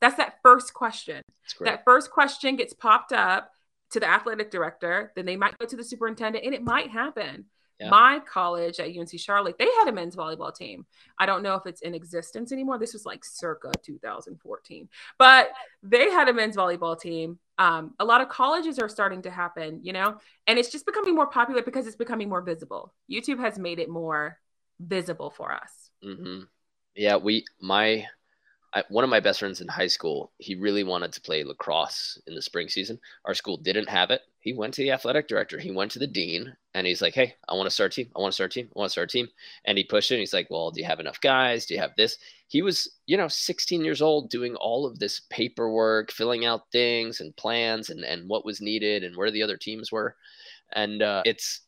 That's that first question. That first question gets popped up to the athletic director, then they might go to the superintendent, and it might happen. Yeah. My college at UNC Charlotte, they had a men's volleyball team. I don't know if it's in existence anymore. This was like circa 2014, but they had a men's volleyball team. Um, a lot of colleges are starting to happen, you know, and it's just becoming more popular because it's becoming more visible. YouTube has made it more visible for us. Mm-hmm. Yeah, we my I, one of my best friends in high school, he really wanted to play lacrosse in the spring season. Our school didn't have it. He went to the athletic director. He went to the dean, and he's like, "Hey, I want to start a team. I want to start a team. I want to start a team." And he pushed it. And he's like, "Well, do you have enough guys? Do you have this?" He was, you know, 16 years old, doing all of this paperwork, filling out things and plans, and and what was needed, and where the other teams were. And uh, it's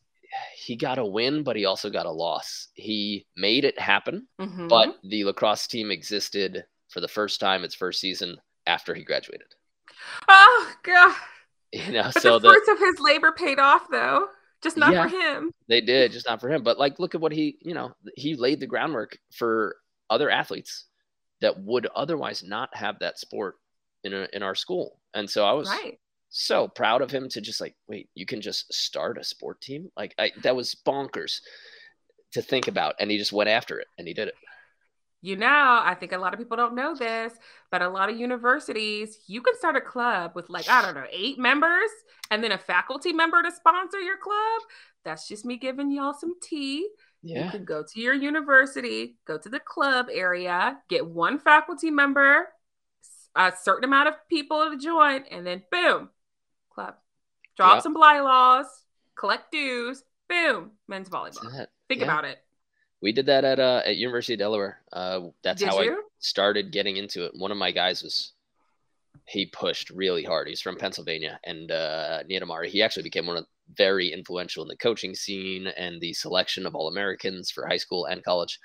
he got a win, but he also got a loss. He made it happen, mm-hmm. but the lacrosse team existed for the first time its first season after he graduated. Oh god. You know, but so the fruits of his labor paid off though. Just not yeah, for him. They did, just not for him. But like look at what he, you know, he laid the groundwork for other athletes that would otherwise not have that sport in a, in our school. And so I was right so proud of him to just like, wait, you can just start a sport team? Like I, that was bonkers to think about. And he just went after it and he did it. You know, I think a lot of people don't know this, but a lot of universities, you can start a club with like, I don't know, eight members and then a faculty member to sponsor your club. That's just me giving y'all some tea. Yeah. You can go to your university, go to the club area, get one faculty member, a certain amount of people to join, and then boom, club. Drop some bylaws, collect dues, boom, men's volleyball. Think yeah. about it. We did that at uh, at University of Delaware. Uh, that's did how you? I started getting into it. One of my guys was he pushed really hard. He's from Pennsylvania and uh, Niedamari. He actually became one of very influential in the coaching scene and the selection of all Americans for high school and college.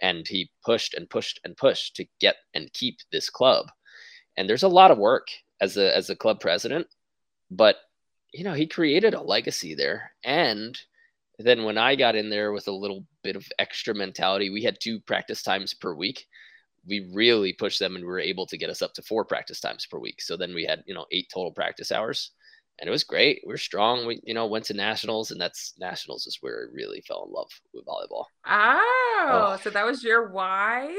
And he pushed and pushed and pushed to get and keep this club. And there's a lot of work as a as a club president but you know, he created a legacy there. And then when I got in there with a little bit of extra mentality, we had two practice times per week. We really pushed them and we were able to get us up to four practice times per week. So then we had, you know, eight total practice hours. And it was great. We are strong. We, you know, went to nationals, and that's nationals is where I really fell in love with volleyball. Oh, oh. so that was your why?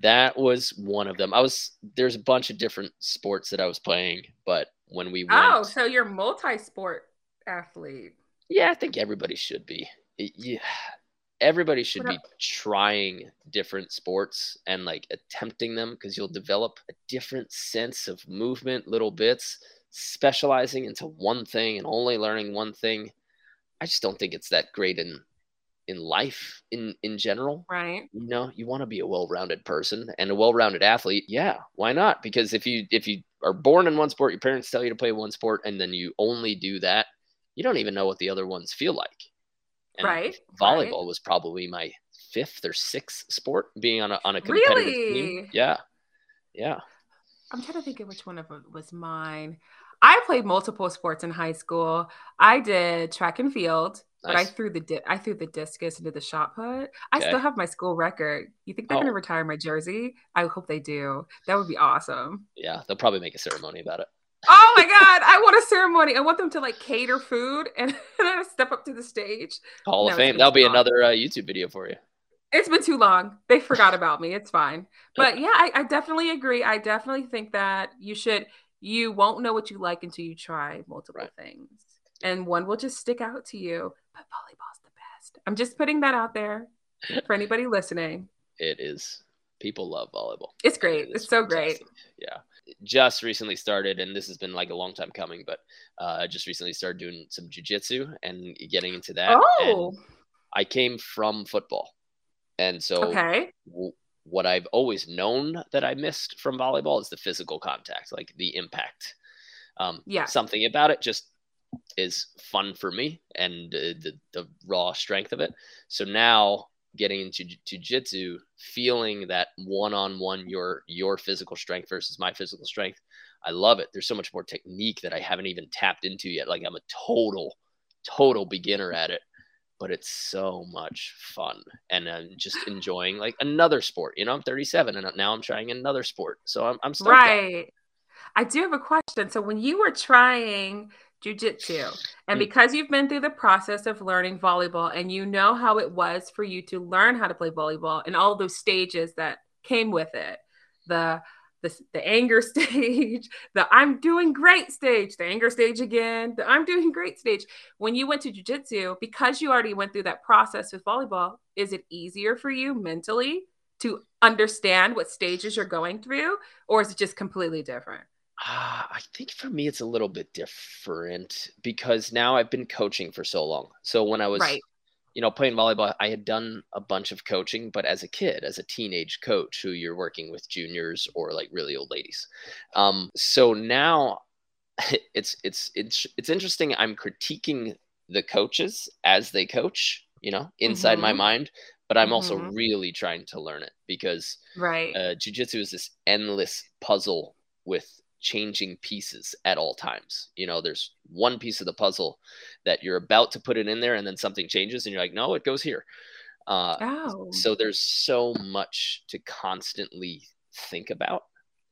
That was one of them. I was there's a bunch of different sports that I was playing, but when we went. Oh, so you're multi-sport athlete. Yeah, I think everybody should be. Yeah, everybody should be trying different sports and like attempting them because you'll mm-hmm. develop a different sense of movement, little bits, specializing into one thing and only learning one thing. I just don't think it's that great in in life in in general. Right. You know you want to be a well-rounded person and a well-rounded athlete yeah why not? Because if you if you are born in one sport your parents tell you to play one sport and then you only do that you don't even know what the other ones feel like and right volleyball right. was probably my fifth or sixth sport being on a on a competitive really? team yeah yeah i'm trying to think of which one of them was mine i played multiple sports in high school i did track and field but I threw the di- I threw the discus into the shot put. I okay. still have my school record. You think they're oh. gonna retire my jersey? I hope they do. That would be awesome. Yeah, they'll probably make a ceremony about it. Oh my god, I want a ceremony. I want them to like cater food and then step up to the stage. Hall of Fame. That'll be another uh, YouTube video for you. It's been too long. They forgot about me. It's fine. But yeah, I, I definitely agree. I definitely think that you should. You won't know what you like until you try multiple right. things, and one will just stick out to you but volleyball's the best. I'm just putting that out there for anybody listening. It is. People love volleyball. It's great. It it's so great. Yeah. Just recently started, and this has been like a long time coming, but uh, just recently started doing some jujitsu and getting into that. Oh. And I came from football. And so okay. W- what I've always known that I missed from volleyball is the physical contact, like the impact. Um, yeah. Something about it just is fun for me and uh, the, the raw strength of it. So now getting into jiu-jitsu feeling that one-on-one your your physical strength versus my physical strength i love it. There's so much more technique that i haven't even tapped into yet. Like i'm a total total beginner at it but it's so much fun. And i'm just enjoying like another sport you know i'm 37 and now i'm trying another sport. So i'm, I'm right. I do have a question. So when you were trying jujitsu. And mm. because you've been through the process of learning volleyball and you know how it was for you to learn how to play volleyball and all those stages that came with it, the the, the anger stage, the I'm doing great stage, the anger stage again, the I'm doing great stage. When you went to jujitsu, because you already went through that process with volleyball, is it easier for you mentally to understand what stages you're going through, or is it just completely different? Uh, I think for me, it's a little bit different because now I've been coaching for so long. So when I was, right. you know, playing volleyball, I had done a bunch of coaching, but as a kid, as a teenage coach who you're working with juniors or like really old ladies. Um, so now it's, it's, it's, it's interesting. I'm critiquing the coaches as they coach, you know, inside mm-hmm. my mind, but I'm mm-hmm. also really trying to learn it because right. Uh, jiu-jitsu is this endless puzzle with changing pieces at all times. You know, there's one piece of the puzzle that you're about to put it in there and then something changes and you're like, no, it goes here. Uh, oh. So there's so much to constantly think about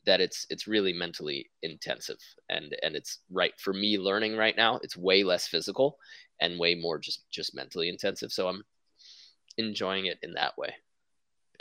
that it's it's really mentally intensive and and it's right for me learning right now it's way less physical and way more just just mentally intensive so i'm enjoying it in that way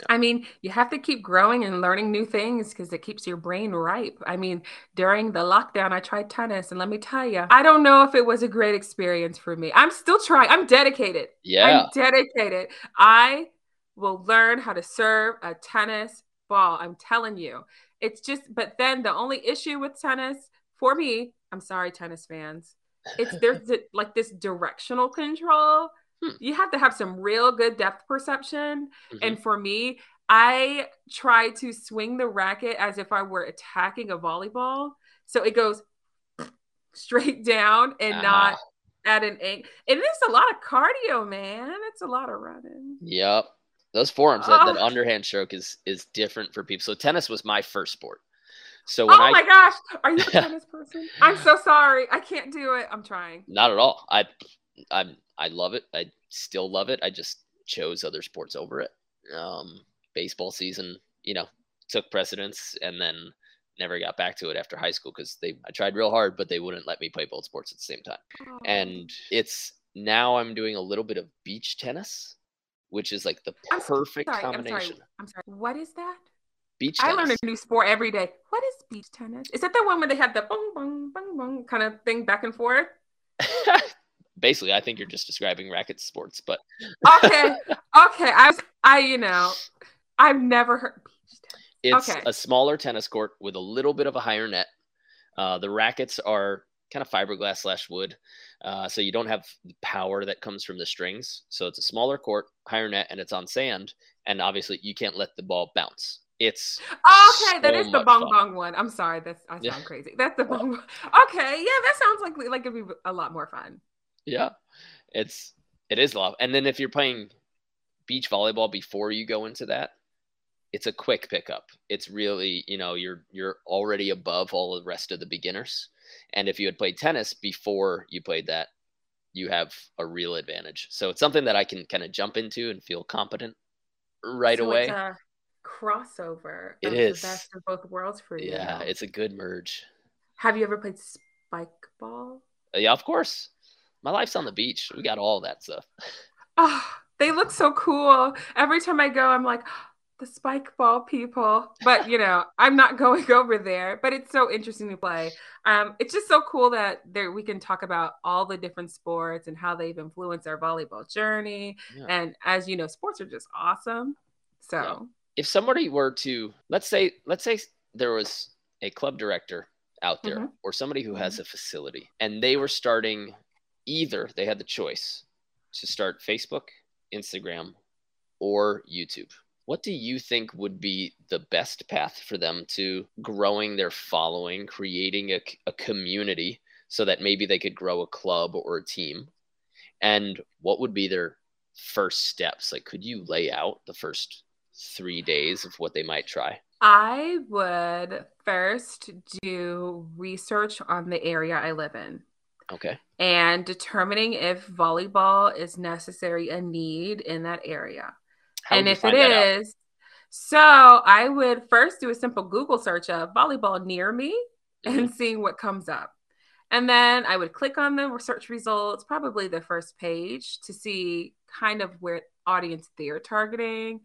I mean, you have to keep growing and learning new things because it keeps your brain ripe. I mean, during the lockdown, I tried tennis, and let me tell you, I don't know if it was a great experience for me. I'm still trying. I'm dedicated. Yeah. I'm dedicated. I will learn how to serve a tennis ball. I'm telling you. It's just, but then the only issue with tennis for me, I'm sorry, tennis fans, it's there's like this directional control Hmm. You have to have some real good depth perception. Mm-hmm. And for me, I try to swing the racket as if I were attacking a volleyball. So it goes straight down and uh-huh. not at an angle. And It is a lot of cardio, man. It's a lot of running. Yep. Those forearms, oh. that, that, underhand stroke is is different for people. So tennis was my first sport. So when oh my gosh, are you a tennis person? I'm so sorry, I can't do it. I'm trying. Not at all. I I'm I love it. I still love it. I just chose other sports over it. Um, baseball season, you know, took precedence, and then never got back to it after high school because they I tried real hard, but they wouldn't let me play both sports at the same time. Oh. And it's now I'm doing a little bit of beach tennis, which is like the perfect I'm sorry, combination. I'm sorry. I'm sorry. What is that? Beach tennis. I learn a new sport every day. What is beach tennis? Is that the one where they have the bong bong bong bong kind of thing back and forth? basically, I think you're just describing racket sports, but okay, okay. I, I, you know, I've never heard. It's okay. a smaller tennis court with a little bit of a higher net. Uh, the rackets are kind of fiberglass slash wood, uh, so you don't have the power that comes from the strings. So it's a smaller court, higher net, and it's on sand. And obviously, you can't let the ball bounce. It's okay. So that is the bong bong one. I'm sorry, that's I sound yeah. crazy. That's the bong. Okay, yeah, that sounds like like it'd be a lot more fun. Yeah, it's it is love. And then if you're playing beach volleyball before you go into that, it's a quick pickup. It's really you know you're you're already above all the rest of the beginners. And if you had played tennis before you played that, you have a real advantage. So it's something that I can kind of jump into and feel competent right so away. crossover. It is the best of both worlds for you. Yeah, it's a good merge. Have you ever played spike ball? Uh, yeah, of course. My life's on the beach. We got all that stuff. Oh, they look so cool. Every time I go, I'm like, the spike ball people. But you know, I'm not going over there. But it's so interesting to play. Um, it's just so cool that there we can talk about all the different sports and how they've influenced our volleyball journey. Yeah. And as you know, sports are just awesome. So yeah. if somebody were to let's say let's say there was a club director out there mm-hmm. or somebody who has mm-hmm. a facility and they were starting either they had the choice to start Facebook, Instagram, or YouTube. What do you think would be the best path for them to growing their following, creating a, a community so that maybe they could grow a club or a team? And what would be their first steps? Like, could you lay out the first three days of what they might try? I would first do research on the area I live in. Okay. And determining if volleyball is necessary, a need in that area. How and if it is, so I would first do a simple Google search of volleyball near me mm-hmm. and seeing what comes up. And then I would click on the search results, probably the first page, to see kind of where audience they're targeting,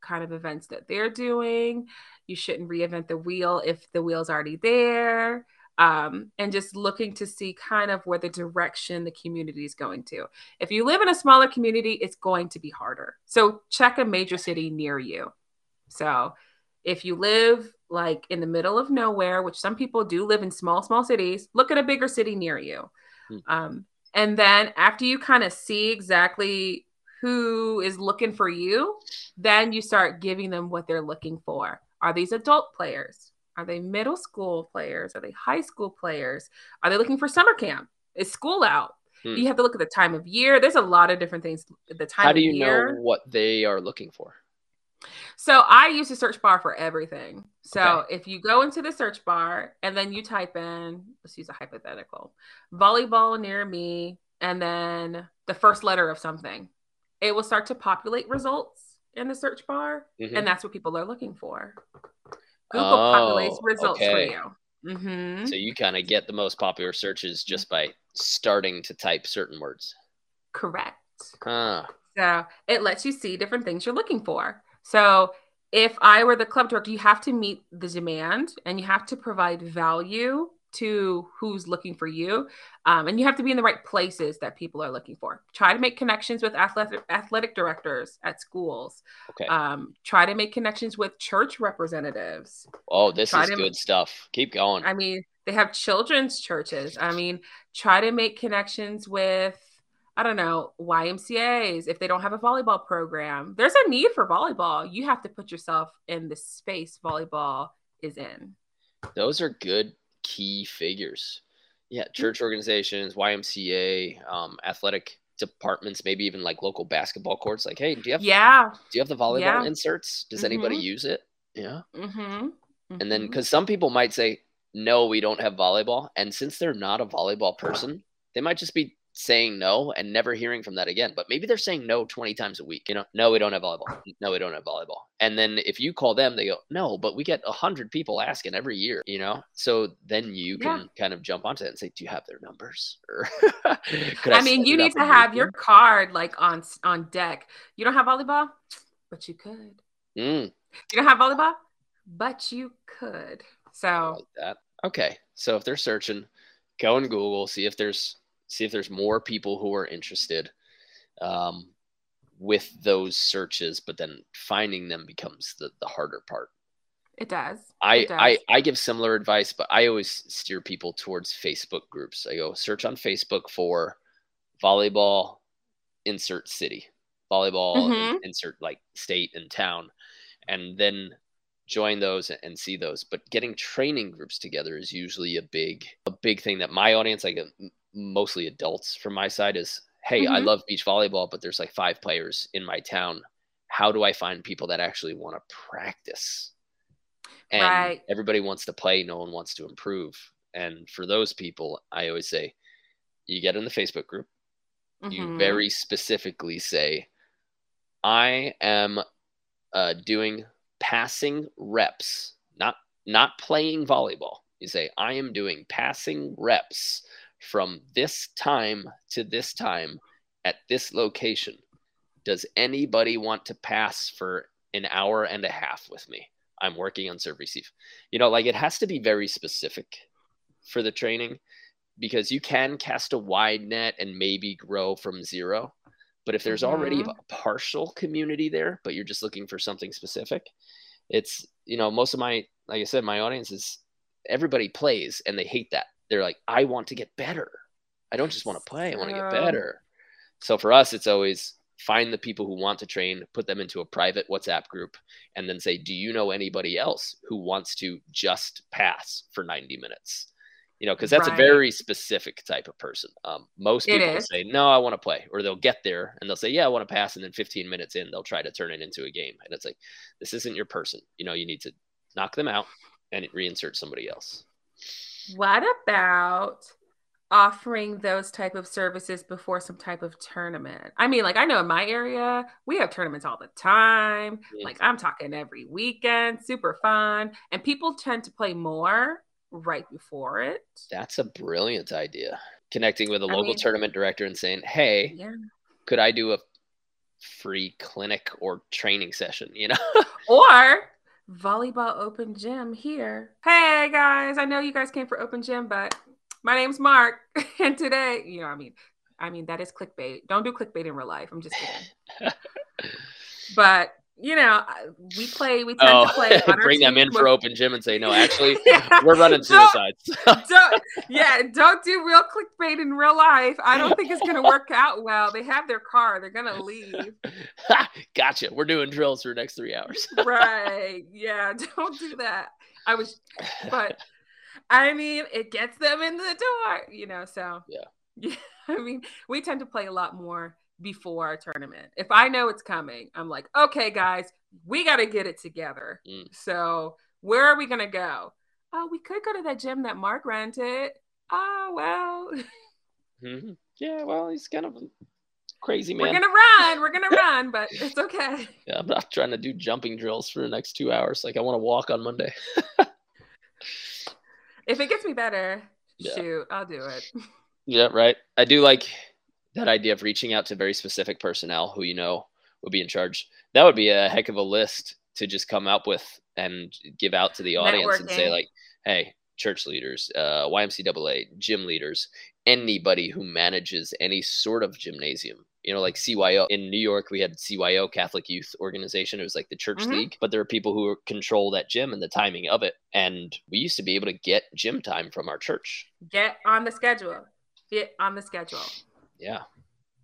kind of events that they're doing. You shouldn't reinvent the wheel if the wheel's already there um, and just looking to see kind of where the direction the community is going to. If you live in a smaller community, it's going to be harder. So check a major city near you. So if you live like in the middle of nowhere, which some people do live in small, small cities, look at a bigger city near you. Hmm. Um, and then after you kind of see exactly who is looking for you, then you start giving them what they're looking for. Are these adult players? Are they middle school players? Are they high school players? Are they looking for summer camp? Is school out? Hmm. You have to look at the time of year. There's a lot of different things. The time. How do you know what they are looking for? So I use the search bar for everything. So okay. if you go into the search bar and then you type in, let's use a hypothetical, volleyball near me, and then the first letter of something, it will start to populate results in the search bar, mm-hmm. and that's what people are looking for. Google oh, populates results okay. for you. Mm-hmm. So you kind of get the most popular searches just by starting to type certain words. Correct. Huh. So it lets you see different things you're looking for. So if I were the club director, you have to meet the demand and you have to provide value to who's looking for you. Um, and you have to be in the right places that people are looking for. Try to make connections with athletic, athletic directors at schools. Okay. Um, try to make connections with church representatives. Oh, this try is good stuff. Keep going. I mean, they have children's churches. I mean, try to make connections with I don't know, YMCAs, if they don't have a volleyball program, there's a need for volleyball. You have to put yourself in the space volleyball is in. Those are good key figures. Yeah, mm-hmm. church organizations, YMCA, um, athletic departments, maybe even like local basketball courts. Like, hey, do you have yeah? Do you have the volleyball yeah. inserts? Does mm-hmm. anybody use it? Yeah. Mm-hmm. Mm-hmm. And then because some people might say, no, we don't have volleyball, and since they're not a volleyball person, they might just be saying no and never hearing from that again. But maybe they're saying no 20 times a week. You know, no, we don't have volleyball. No, we don't have volleyball. And then if you call them, they go, no, but we get a hundred people asking every year, you know? So then you can yeah. kind of jump onto it and say, do you have their numbers? Or I, I, mean, you need to have your card like on, on deck. You don't have volleyball, but you could. Mm. You don't have volleyball, but you could. So like that. Okay. So if they're searching, go and Google, see if there's see if there's more people who are interested um, with those searches, but then finding them becomes the, the harder part. It does. I, it does. I I give similar advice, but I always steer people towards Facebook groups. I go search on Facebook for volleyball insert city, volleyball mm-hmm. insert like state and town, and then join those and see those. But getting training groups together is usually a big a big thing that my audience, like mostly adults from my side is hey mm-hmm. i love beach volleyball but there's like five players in my town how do i find people that actually want to practice and right. everybody wants to play no one wants to improve and for those people i always say you get in the facebook group mm-hmm. you very specifically say i am uh, doing passing reps not not playing volleyball you say i am doing passing reps from this time to this time at this location. Does anybody want to pass for an hour and a half with me? I'm working on serve receive. You know, like it has to be very specific for the training because you can cast a wide net and maybe grow from zero. But if there's already mm-hmm. a partial community there, but you're just looking for something specific, it's, you know, most of my, like I said, my audience is everybody plays and they hate that they're like, I want to get better. I don't just want to play, I want to get better. So for us, it's always find the people who want to train, put them into a private WhatsApp group, and then say, Do you know anybody else who wants to just pass for 90 minutes? You know, because that's right. a very specific type of person. Um, most people say, No, I want to play, or they'll get there and they'll say, Yeah, I want to pass. And then 15 minutes in, they'll try to turn it into a game. And it's like, This isn't your person. You know, you need to knock them out and reinsert somebody else. What about offering those type of services before some type of tournament? I mean, like I know in my area, we have tournaments all the time. Like I'm talking every weekend, super fun. And people tend to play more right before it. That's a brilliant idea. Connecting with a local mean, tournament director and saying, "Hey, yeah. could I do a free clinic or training session, you know?" or volleyball open gym here. Hey guys, I know you guys came for open gym, but my name's Mark, and today, you know, I mean, I mean that is clickbait. Don't do clickbait in real life. I'm just kidding. but you know, uh, we play, we tend oh, to play. bring them in for open gym and say, no, actually, yeah. we're running suicides. don't, don't, yeah, don't do real clickbait in real life. I don't think it's going to work out well. They have their car, they're going to leave. gotcha. We're doing drills for the next three hours. right. Yeah, don't do that. I was, but I mean, it gets them in the door, you know, so. Yeah. Yeah. I mean, we tend to play a lot more before a tournament. If I know it's coming, I'm like, okay, guys, we got to get it together. Mm. So where are we going to go? Oh, we could go to that gym that Mark rented. Oh, well. Mm-hmm. Yeah, well, he's kind of a crazy man. We're going to run. We're going to run, but it's okay. Yeah, I'm not trying to do jumping drills for the next two hours. Like, I want to walk on Monday. if it gets me better, yeah. shoot, I'll do it. Yeah, right. I do like that idea of reaching out to very specific personnel who you know would be in charge. That would be a heck of a list to just come up with and give out to the audience Networking. and say like, hey, church leaders, uh, YMCAA, gym leaders, anybody who manages any sort of gymnasium. You know, like CYO in New York, we had CYO Catholic Youth Organization. It was like the church mm-hmm. league, but there are people who control that gym and the timing of it. And we used to be able to get gym time from our church. Get on the schedule. Get on the schedule. Yeah,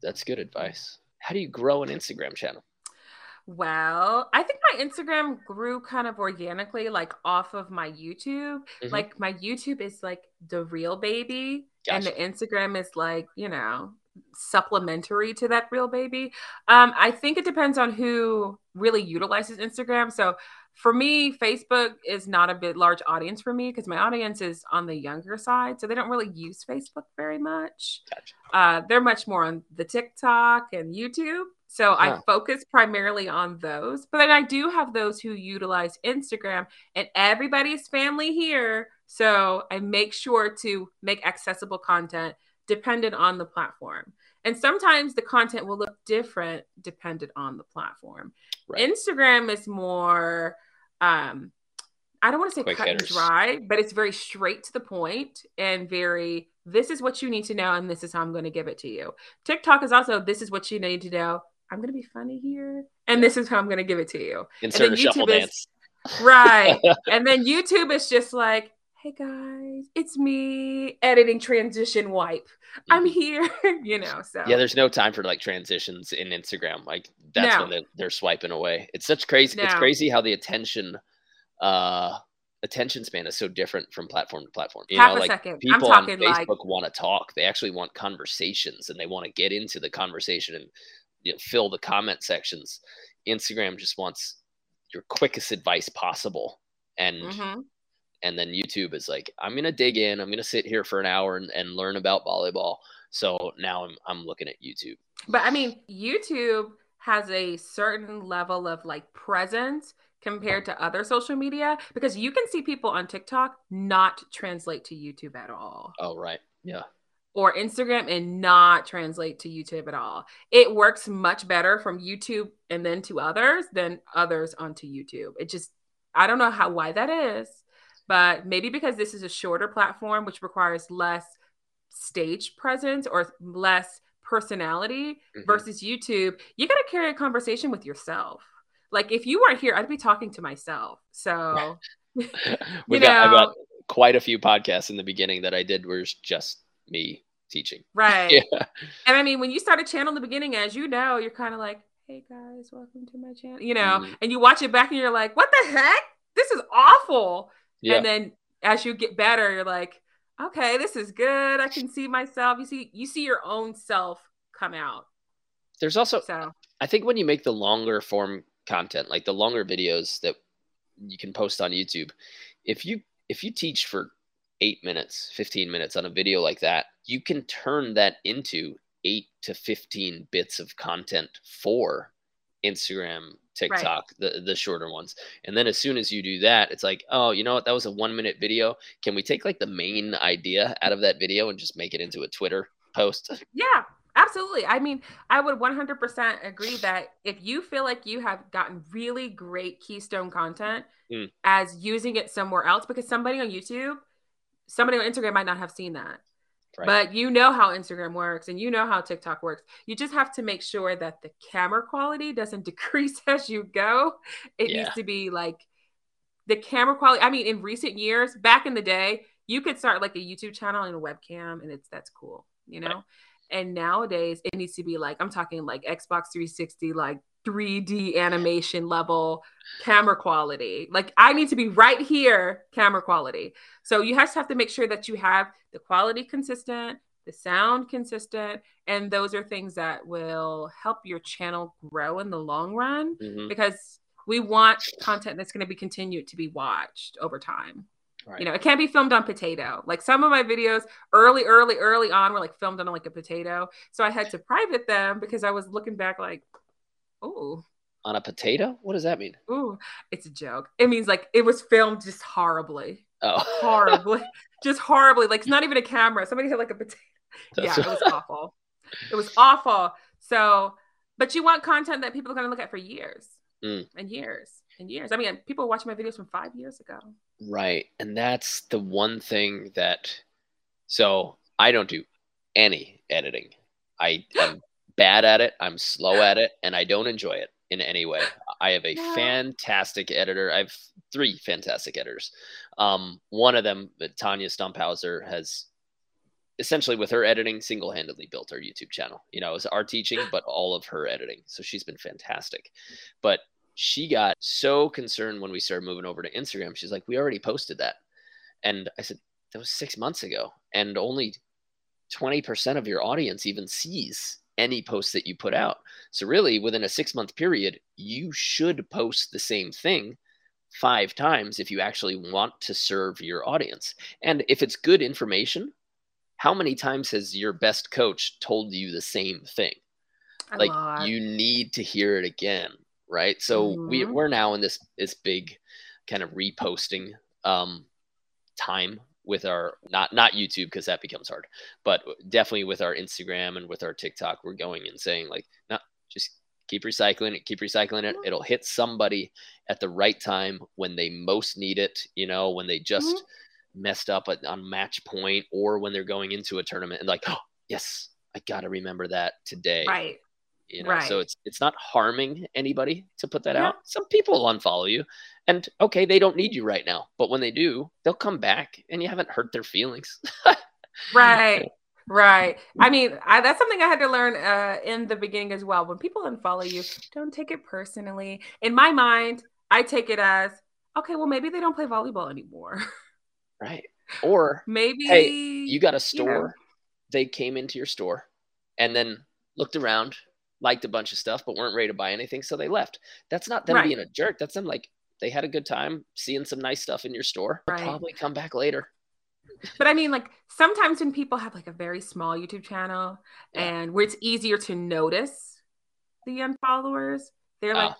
that's good advice. How do you grow an Instagram channel? Well, I think my Instagram grew kind of organically, like off of my YouTube. Mm-hmm. Like my YouTube is like the real baby, gotcha. and the Instagram is like, you know, supplementary to that real baby. Um, I think it depends on who really utilizes Instagram. So for me, Facebook is not a bit large audience for me because my audience is on the younger side. So they don't really use Facebook very much. Gotcha. Uh, they're much more on the TikTok and YouTube. So I focus primarily on those. But then I do have those who utilize Instagram and everybody's family here. So I make sure to make accessible content dependent on the platform. And sometimes the content will look different dependent on the platform. Right. Instagram is more um I don't want to say Quick cut hitters. and dry, but it's very straight to the point and very this is what you need to know and this is how I'm going to give it to you. TikTok is also this is what you need to know. I'm going to be funny here and this is how I'm going to give it to you. Insert a shuffle is, dance. Right. and then YouTube is just like hey guys, it's me editing transition wipe. Mm-hmm. I'm here, you know. So yeah, there's no time for like transitions in Instagram. Like that's no. when they're, they're, swiping away. It's such crazy. No. It's crazy how the attention, uh, attention span is so different from platform to platform. You Half know, like second. people on Facebook like... want to talk. They actually want conversations and they want to get into the conversation and you know, fill the comment sections. Instagram just wants your quickest advice possible and mm-hmm and then YouTube is like, I'm gonna dig in. I'm gonna sit here for an hour and, and learn about volleyball. So now I'm I'm looking at YouTube. But I mean, YouTube has a certain level of like presence compared to other social media because you can see people on TikTok not translate to YouTube at all. Oh right, yeah. Or Instagram and not translate to YouTube at all. It works much better from YouTube and then to others than others onto YouTube. It just I don't know how why that is but maybe because this is a shorter platform, which requires less stage presence or less personality mm-hmm. versus YouTube, you got to carry a conversation with yourself. Like if you weren't here, I'd be talking to myself. So, we got, know, I got quite a few podcasts in the beginning that I did were just me teaching. Right. Yeah. And I mean, when you start a channel in the beginning, as you know, you're kind of like, hey guys, welcome to my channel, you know, mm-hmm. and you watch it back and you're like, what the heck? This is awful. Yeah. And then as you get better, you're like, okay, this is good. I can see myself. You see, you see your own self come out. There's also, so. I think when you make the longer form content, like the longer videos that you can post on YouTube, if you if you teach for eight minutes, 15 minutes on a video like that, you can turn that into eight to 15 bits of content for Instagram, TikTok, right. the the shorter ones. And then as soon as you do that, it's like, oh, you know what? That was a one minute video. Can we take like the main idea out of that video and just make it into a Twitter post? Yeah, absolutely. I mean, I would 100% agree that if you feel like you have gotten really great keystone content mm. as using it somewhere else, because somebody on YouTube, somebody on Instagram might not have seen that. Right. But you know how Instagram works and you know how TikTok works. You just have to make sure that the camera quality doesn't decrease as you go. It yeah. needs to be like the camera quality. I mean, in recent years, back in the day, you could start like a YouTube channel and a webcam and it's that's cool, you know? Right. And nowadays it needs to be like I'm talking like Xbox 360 like 3D animation level camera quality. Like I need to be right here, camera quality. So you have to have to make sure that you have the quality consistent, the sound consistent, and those are things that will help your channel grow in the long run mm-hmm. because we want content that's going to be continued to be watched over time. Right. You know, it can't be filmed on potato. Like some of my videos early, early, early on were like filmed on like a potato. So I had to private them because I was looking back like, Oh. On a potato? What does that mean? Ooh, it's a joke. It means like it was filmed just horribly. Oh. horribly. just horribly. Like it's not even a camera. Somebody had like a potato. That's yeah, it was awful. It was awful. So, but you want content that people are going to look at for years mm. and years and years. I mean, people watching my videos from five years ago. Right. And that's the one thing that, so I don't do any editing. I am bad at it. I'm slow at it, and I don't enjoy it in any way. I have a fantastic editor. I have three fantastic editors. Um, one of them, Tanya Stumphauser, has essentially with her editing single-handedly built our YouTube channel. You know, it was our teaching, but all of her editing. So she's been fantastic. But she got so concerned when we started moving over to Instagram. She's like, "We already posted that," and I said, "That was six months ago, and only." 20% of your audience even sees any post that you put out. So, really, within a six month period, you should post the same thing five times if you actually want to serve your audience. And if it's good information, how many times has your best coach told you the same thing? A like lot. you need to hear it again, right? So mm-hmm. we we're now in this this big kind of reposting um, time with our not not YouTube because that becomes hard, but definitely with our Instagram and with our TikTok, we're going and saying like, no, just keep recycling it, keep recycling it. It'll hit somebody at the right time when they most need it. You know, when they just mm-hmm. messed up on match point or when they're going into a tournament and like, oh yes, I gotta remember that today. Right. You know, right. so it's it's not harming anybody to put that yeah. out. Some people will unfollow you, and okay, they don't need you right now, but when they do, they'll come back, and you haven't hurt their feelings. right. Right. I mean, I, that's something I had to learn uh, in the beginning as well. When people unfollow you, don't take it personally. In my mind, I take it as, okay, well, maybe they don't play volleyball anymore. Right. Or maybe hey, you got a store. You know. They came into your store and then looked around, liked a bunch of stuff, but weren't ready to buy anything, so they left. That's not them right. being a jerk. That's them like they had a good time seeing some nice stuff in your store. Right. Probably come back later. But I mean, like sometimes when people have like a very small YouTube channel yeah. and where it's easier to notice the unfollowers, they're like,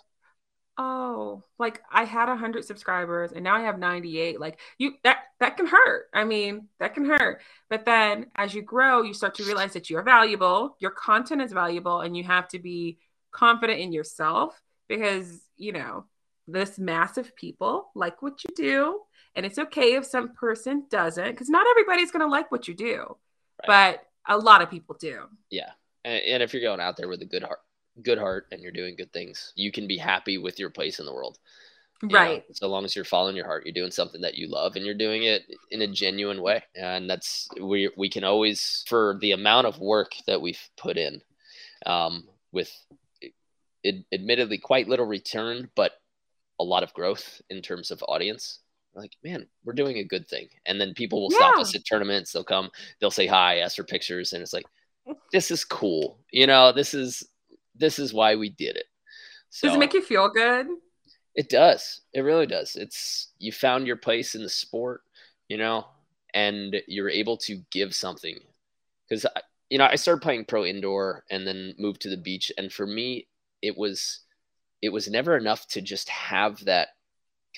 ah. oh, like I had a hundred subscribers and now I have 98. Like you that that can hurt. I mean, that can hurt. But then as you grow, you start to realize that you're valuable, your content is valuable, and you have to be confident in yourself because, you know, this mass of people like what you do. And it's okay if some person doesn't, because not everybody's gonna like what you do. Right. But a lot of people do. Yeah. And, and if you're going out there with a good heart good heart and you're doing good things, you can be happy with your place in the world. right. Know, so long as you're following your heart, you're doing something that you love and you're doing it in a genuine way. And that's we we can always for the amount of work that we've put in um, with it, admittedly quite little return, but a lot of growth in terms of audience. Like, man, we're doing a good thing. And then people will yeah. stop us at tournaments. They'll come, they'll say hi, ask for pictures, and it's like, mm. this is cool. You know, this is this is why we did it. So, does it make you feel good? It does. It really does. It's you found your place in the sport, you know, and you're able to give something. Because you know, I started playing pro indoor and then moved to the beach, and for me, it was it was never enough to just have that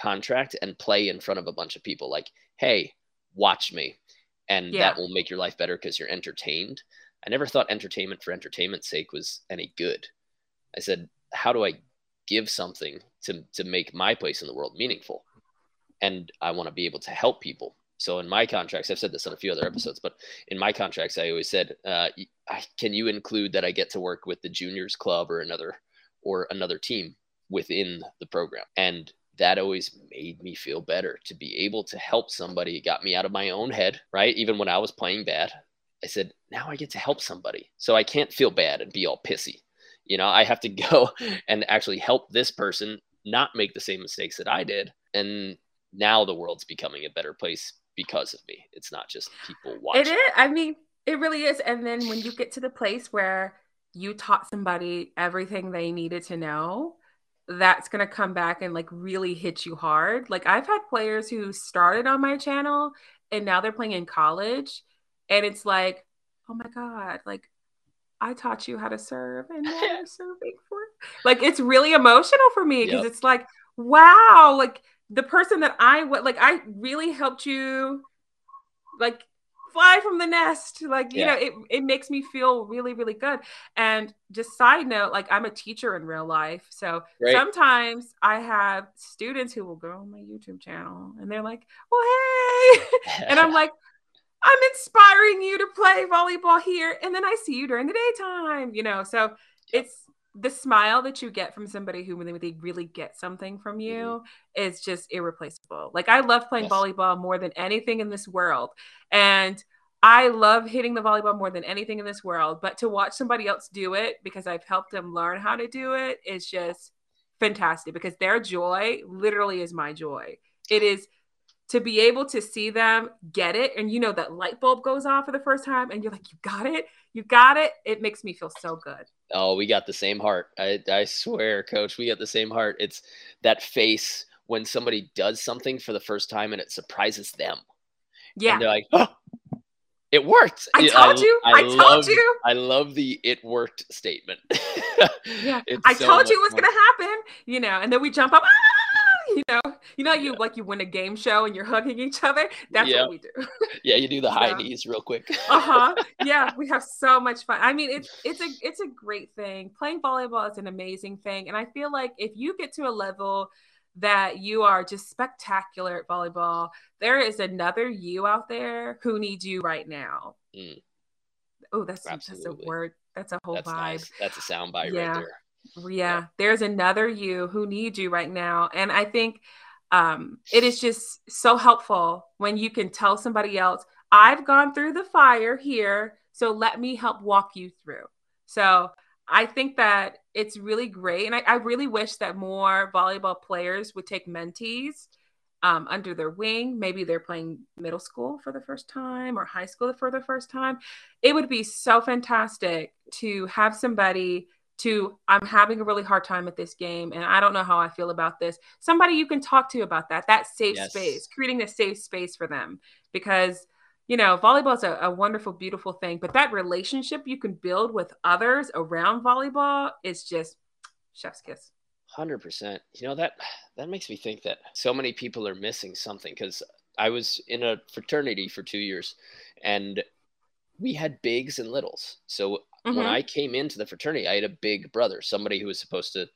contract and play in front of a bunch of people. Like, hey, watch me, and yeah. that will make your life better because you're entertained. I never thought entertainment for entertainment's sake was any good. I said, how do I give something to, to make my place in the world meaningful? And I want to be able to help people. so in my contracts, I've said this on a few other episodes, but in my contracts, I always said, uh, "Can you include that I get to work with the juniors club or another or another team within the program?" And that always made me feel better to be able to help somebody. It got me out of my own head, right? Even when I was playing bad, I said, "Now I get to help somebody, so I can't feel bad and be all pissy." You know, I have to go and actually help this person not make the same mistakes that I did, and now the world's becoming a better place because of me. It's not just people watching. It is. I mean, it really is. And then when you get to the place where you taught somebody everything they needed to know, that's going to come back and like really hit you hard. Like I've had players who started on my channel and now they're playing in college and it's like, "Oh my god, like I taught you how to serve and now you're serving for." Like it's really emotional for me because yep. it's like, "Wow, like the person that I would like, I really helped you like fly from the nest. Like, you yeah. know, it, it makes me feel really, really good. And just side note, like I'm a teacher in real life. So right. sometimes I have students who will go on my YouTube channel and they're like, well, hey. and I'm like, I'm inspiring you to play volleyball here. And then I see you during the daytime, you know. So it's the smile that you get from somebody who when they really get something from you mm-hmm. is just irreplaceable. Like I love playing yes. volleyball more than anything in this world. And I love hitting the volleyball more than anything in this world, but to watch somebody else do it because I've helped them learn how to do it is just fantastic because their joy literally is my joy. It is to be able to see them get it and you know that light bulb goes off for the first time and you're like you got it you got it it makes me feel so good oh we got the same heart. I, I swear coach we got the same heart. It's that face when somebody does something for the first time and it surprises them. Yeah. and they're like oh, it worked. I told you. I, I told love, you. I love the it worked statement. Yeah. I so told you it was gonna happen you know and then we jump up ah! you know, you know, you yeah. like you win a game show and you're hugging each other. That's what we do. yeah, you do the high yeah. knees real quick. uh huh. Yeah, we have so much fun. I mean, it's it's a it's a great thing. Playing volleyball is an amazing thing, and I feel like if you get to a level that you are just spectacular at volleyball, there is another you out there who needs you right now. Mm. Oh, that's Absolutely. that's a word. That's a whole that's vibe. Nice. That's a soundbite yeah. right there yeah, there's another you who needs you right now. And i think um, it is just so helpful when you can tell somebody else i've gone through the fire here so let me help walk you through. So i think that it's really great. And i, I really wish that more volleyball players would take mentees um, under their wing. Maybe they're playing middle school for the first time or high school for the first time. It would be so fantastic to have somebody to I'm having a really hard time at this game and I don't know how I feel about this. Somebody you can talk to about that, that safe yes. space, creating a safe space for them because you know, volleyball is a, a, wonderful, beautiful thing, but that relationship you can build with others around volleyball is just chef's kiss. Hundred percent. You know that that makes me think that so many people are missing something because I was in a fraternity for two years, and we had bigs and littles. So Mm-hmm. When I came into the fraternity, I had a big brother, somebody who was supposed to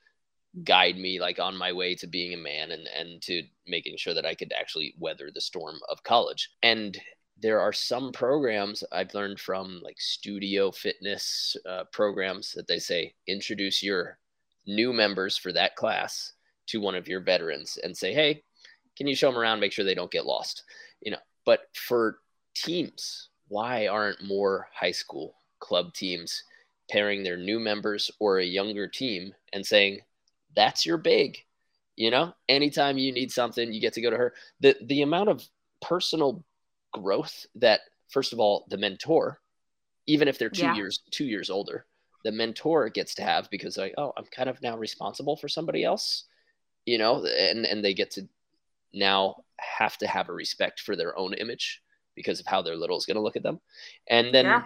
guide me like on my way to being a man and and to making sure that I could actually weather the storm of college. And there are some programs I've learned from like studio fitness uh, programs that they say introduce your new members for that class to one of your veterans and say, hey, can you show them around, make sure they don't get lost, you know? But for teams, why aren't more high school club teams pairing their new members or a younger team and saying, that's your big. You know, anytime you need something, you get to go to her. The the amount of personal growth that first of all, the mentor, even if they're two yeah. years, two years older, the mentor gets to have because like, oh, I'm kind of now responsible for somebody else, you know, and, and they get to now have to have a respect for their own image because of how their little is going to look at them. And then yeah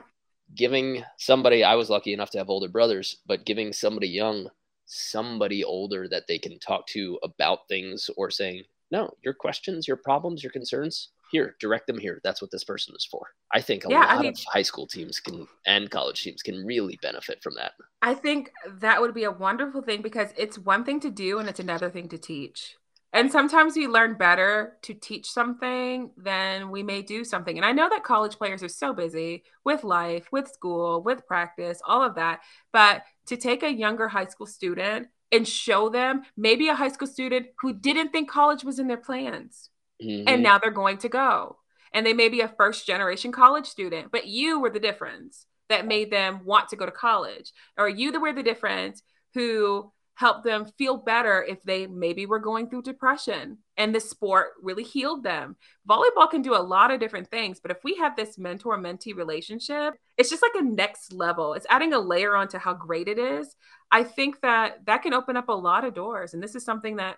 giving somebody I was lucky enough to have older brothers, but giving somebody young somebody older that they can talk to about things or saying, no, your questions, your problems, your concerns, here, direct them here. That's what this person is for. I think a yeah, lot I mean, of high school teams can and college teams can really benefit from that. I think that would be a wonderful thing because it's one thing to do and it's another thing to teach. And sometimes we learn better to teach something than we may do something. And I know that college players are so busy with life, with school, with practice, all of that. But to take a younger high school student and show them maybe a high school student who didn't think college was in their plans mm-hmm. and now they're going to go and they may be a first generation college student but you were the difference that made them want to go to college or you were the difference who helped them feel better if they maybe were going through depression and the sport really healed them. Volleyball can do a lot of different things, but if we have this mentor mentee relationship, it's just like a next level. It's adding a layer onto how great it is. I think that that can open up a lot of doors, and this is something that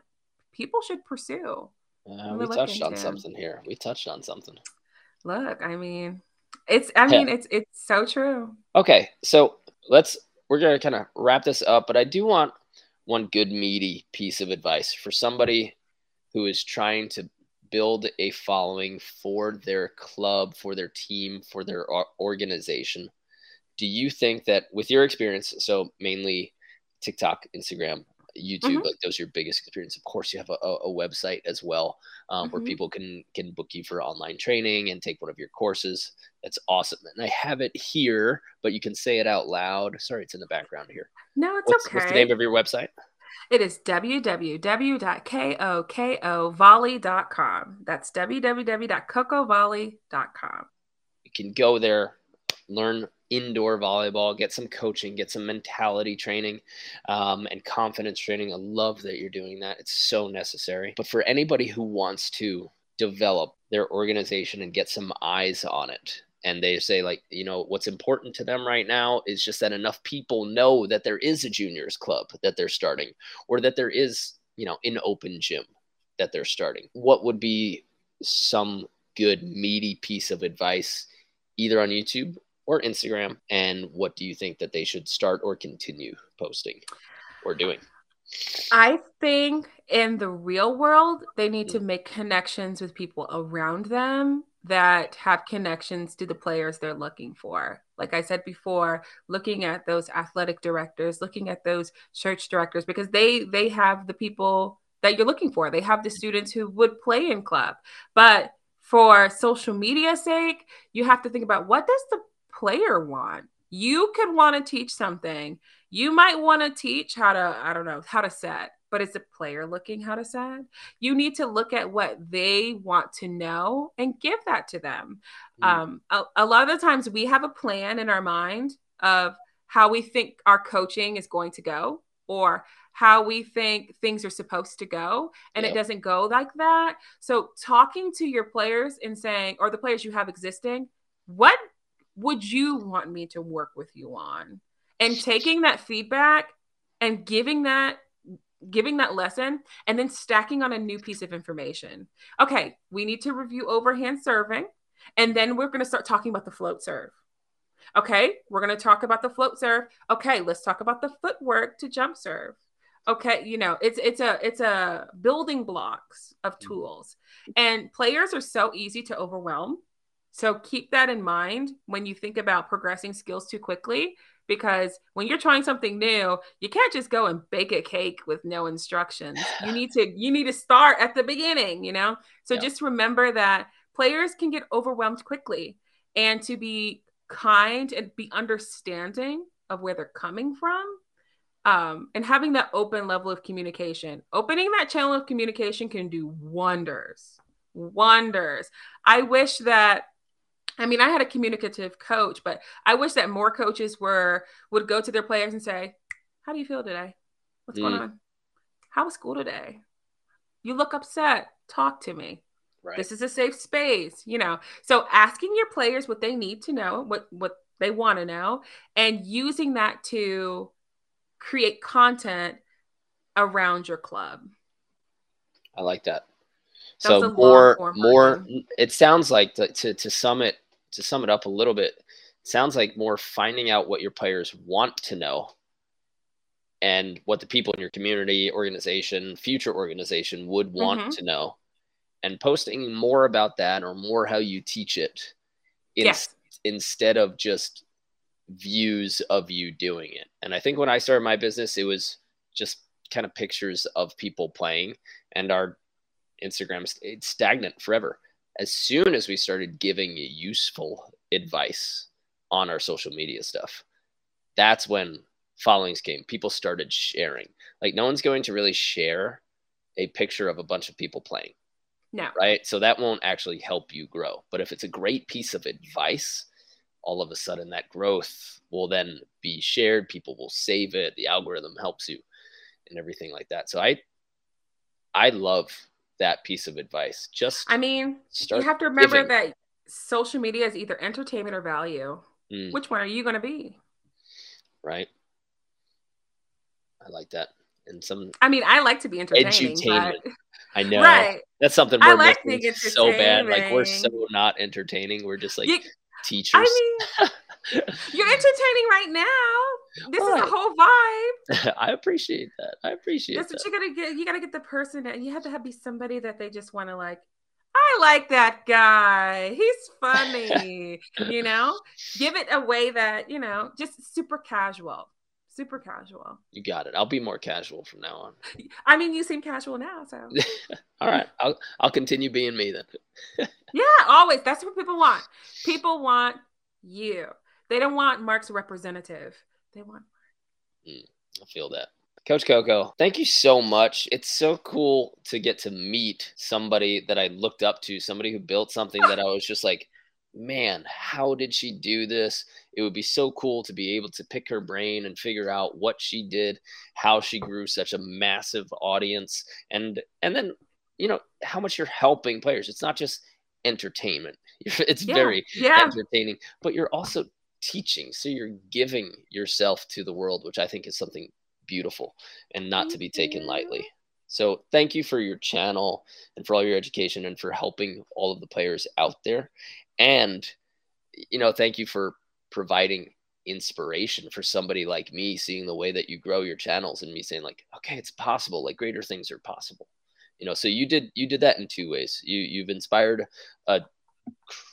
people should pursue. Uh, we touched on something here. We touched on something. Look, I mean, it's. I mean, yeah. it's it's so true. Okay, so let's. We're gonna kind of wrap this up, but I do want one good meaty piece of advice for somebody who is trying to build a following for their club, for their team, for their organization. Do you think that with your experience, so mainly TikTok, Instagram, YouTube, mm-hmm. like those are your biggest experience. Of course, you have a, a website as well um, mm-hmm. where people can can book you for online training and take one of your courses. That's awesome. And I have it here, but you can say it out loud. Sorry, it's in the background here. No, it's what's, okay. What's the name of your website? It is www.kokovolley.com. That's www.kokovolley.com. You can go there, learn indoor volleyball, get some coaching, get some mentality training um, and confidence training. I love that you're doing that. It's so necessary. But for anybody who wants to develop their organization and get some eyes on it, and they say like you know what's important to them right now is just that enough people know that there is a juniors club that they're starting or that there is you know an open gym that they're starting what would be some good meaty piece of advice either on youtube or Instagram? And what do you think that they should start or continue posting or doing? I think in the real world, they need to mm. make connections with people around them that have connections to the players they're looking for. Like I said before, looking at those athletic directors, looking at those church directors because they they have the people that you're looking for. They have the students who would play in club. But for social media sake, you have to think about what does the player want. You could want to teach something. You might want to teach how to, I don't know, how to set, but is the player looking how to set? You need to look at what they want to know and give that to them. Mm. Um, a, a lot of the times we have a plan in our mind of how we think our coaching is going to go or how we think things are supposed to go and yep. it doesn't go like that so talking to your players and saying or the players you have existing what would you want me to work with you on? And taking that feedback and giving that giving that lesson and then stacking on a new piece of information. Okay, we need to review overhand serving and then we're going to start talking about the float serve. Okay, we're going to talk about the float serve. Okay, let's talk about the footwork to jump serve. Okay, you know, it's it's a it's a building blocks of mm. tools. And players are so easy to overwhelm so keep that in mind when you think about progressing skills too quickly because when you're trying something new, you can't just go and bake a cake with no instructions. You need to you need to start at the beginning, you know? So yeah. just remember that players can get overwhelmed quickly and to be kind and be understanding of where they're coming from um, and having that open level of communication opening that channel of communication can do wonders wonders i wish that I mean, I had a communicative coach, but I wish that more coaches were would go to their players and say, "How do you feel today? What's mm. going on? How was school today? You look upset. Talk to me. Right. This is a safe space." You know, so asking your players what they need to know, what what they want to know, and using that to create content around your club. I like that. so more more it sounds like to, to, to sum it to sum it up a little bit, sounds like more finding out what your players want to know and what the people in your community, organization, future organization would want mm-hmm. to know, and posting more about that or more how you teach it in, yes. instead of just views of you doing it. And I think when I started my business, it was just kind of pictures of people playing, and our Instagram stayed stagnant forever. As soon as we started giving useful advice on our social media stuff, that's when followings came. People started sharing. Like no one's going to really share a picture of a bunch of people playing. No. Right. So that won't actually help you grow. But if it's a great piece of advice, all of a sudden that growth will then be shared. People will save it. The algorithm helps you and everything like that. So I I love that piece of advice. Just I mean, you have to remember giving. that social media is either entertainment or value. Mm. Which one are you going to be? Right. I like that. And some I mean, I like to be entertaining. But... I know. Right. That's something we're like so bad. Like we're so not entertaining. We're just like you, teachers. I mean, you're entertaining right now. This right. is a whole vibe. I appreciate that. I appreciate That's that. what you gotta get. You gotta get the person that you have to have be somebody that they just want to like. I like that guy. He's funny. you know, give it a way that you know, just super casual super casual. You got it. I'll be more casual from now on. I mean, you seem casual now, so. All right, I'll I'll continue being me then. yeah, always. That's what people want. People want you. They don't want Mark's representative. They want. Mm, I feel that. Coach Koko, thank you so much. It's so cool to get to meet somebody that I looked up to, somebody who built something that I was just like, man, how did she do this? It would be so cool to be able to pick her brain and figure out what she did, how she grew such a massive audience, and and then you know how much you're helping players. It's not just entertainment. It's yeah, very yeah. entertaining, but you're also teaching. So you're giving yourself to the world, which I think is something beautiful and not to be taken lightly. So thank you for your channel and for all your education and for helping all of the players out there. And, you know, thank you for providing inspiration for somebody like me, seeing the way that you grow your channels and me saying like, okay, it's possible, like greater things are possible. You know, so you did, you did that in two ways. You, you've inspired a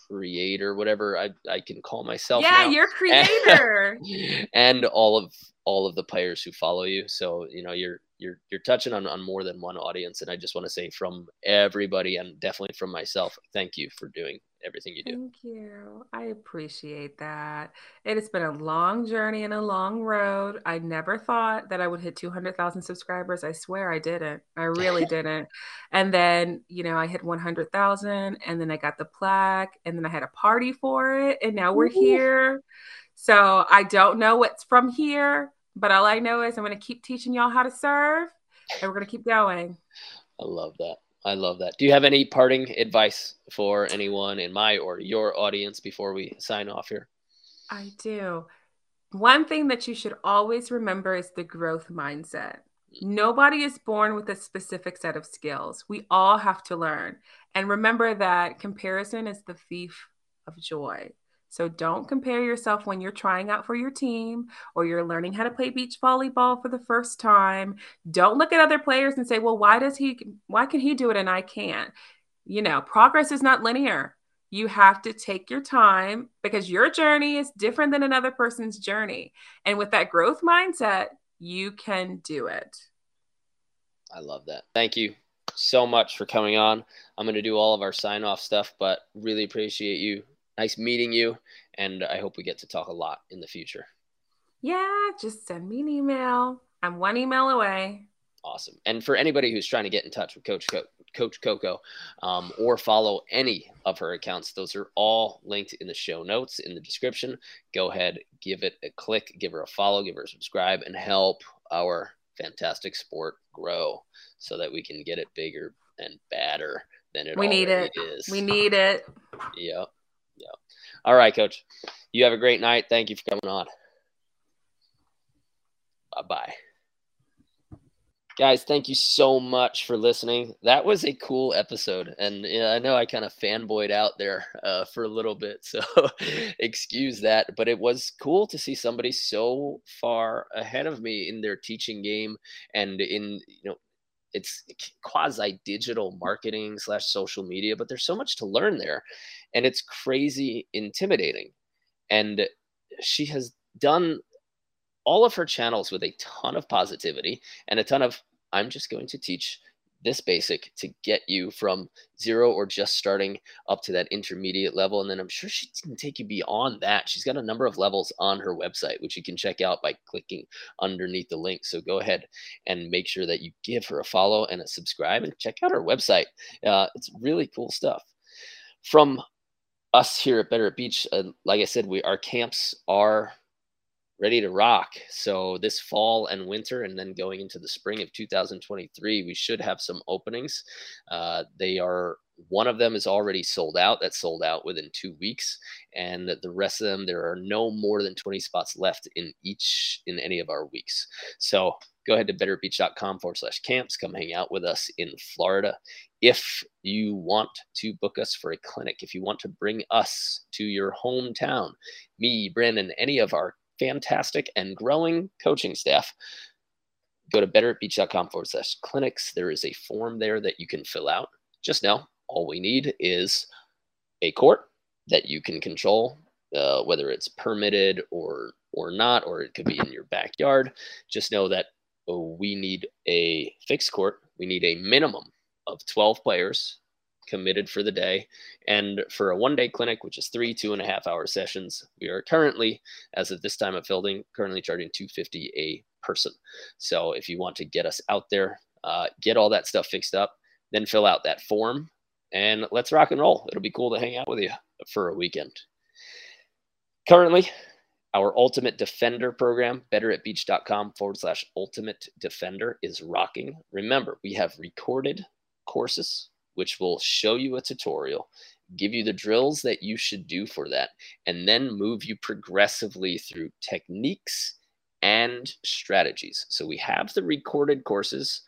creator, whatever I, I can call myself. Yeah, now. you're creator. And, all of, all of the players who follow you. So, you know, you're, you're you're touching on, on more than one audience and i just want to say from everybody and definitely from myself thank you for doing everything you do thank you i appreciate that it has been a long journey and a long road i never thought that i would hit 200000 subscribers i swear i didn't i really didn't and then you know i hit 100000 and then i got the plaque and then i had a party for it and now we're Ooh. here so i don't know what's from here but all I know is I'm going to keep teaching y'all how to serve and we're going to keep going. I love that. I love that. Do you have any parting advice for anyone in my or your audience before we sign off here? I do. One thing that you should always remember is the growth mindset. Nobody is born with a specific set of skills. We all have to learn. And remember that comparison is the thief of joy. So don't compare yourself when you're trying out for your team or you're learning how to play beach volleyball for the first time. Don't look at other players and say, "Well, why does he why can he do it and I can't?" You know, progress is not linear. You have to take your time because your journey is different than another person's journey. And with that growth mindset, you can do it. I love that. Thank you so much for coming on. I'm going to do all of our sign off stuff, but really appreciate you nice meeting you, and I hope we get to talk a lot in the future. Yeah, just send me an email. I'm one email away. Awesome. And for anybody who's trying to get in touch with Coach Co- Coach Koko um, or follow any of her accounts, those are all linked in the show notes in the description. Go ahead, give it a click, give her a follow, give her a subscribe, and help our fantastic sport grow so that we can get it bigger and badder than it we need it is. We need it. Yep. Yeah. All right, coach. You have a great night. Thank you for coming on. Bye bye. Guys, thank you so much for listening. That was a cool episode. And I know I kind of fanboyed out there uh, for a little bit. So excuse that. But it was cool to see somebody so far ahead of me in their teaching game and in, you know, it's quasi digital marketing slash social media, but there's so much to learn there. And it's crazy intimidating. And she has done all of her channels with a ton of positivity and a ton of, I'm just going to teach this basic to get you from zero or just starting up to that intermediate level. And then I'm sure she can take you beyond that. She's got a number of levels on her website, which you can check out by clicking underneath the link. So go ahead and make sure that you give her a follow and a subscribe and check out her website. Uh, it's really cool stuff. From us here at Better at Beach, uh, like I said, we our camps are ready to rock. So this fall and winter, and then going into the spring of 2023, we should have some openings. Uh, they are one of them is already sold out. That sold out within two weeks, and the rest of them there are no more than 20 spots left in each in any of our weeks. So go ahead to betterbeach.com forward slash camps. Come hang out with us in Florida. If you want to book us for a clinic, if you want to bring us to your hometown, me, Brandon, any of our fantastic and growing coaching staff. Go to betteratbeach.com forward slash clinics. There is a form there that you can fill out. Just know all we need is a court that you can control, uh, whether it's permitted or or not, or it could be in your backyard. Just know that oh, we need a fixed court. We need a minimum of 12 players committed for the day. And for a one day clinic, which is three two and a half hour sessions, we are currently, as of this time of filming, currently charging 250 a person. So if you want to get us out there, uh, get all that stuff fixed up, then fill out that form and let's rock and roll. It'll be cool to hang out with you for a weekend. Currently, our Ultimate Defender program, betteratbeach.com forward slash ultimate defender, is rocking. Remember, we have recorded courses which will show you a tutorial, give you the drills that you should do for that, and then move you progressively through techniques and strategies. So we have the recorded courses.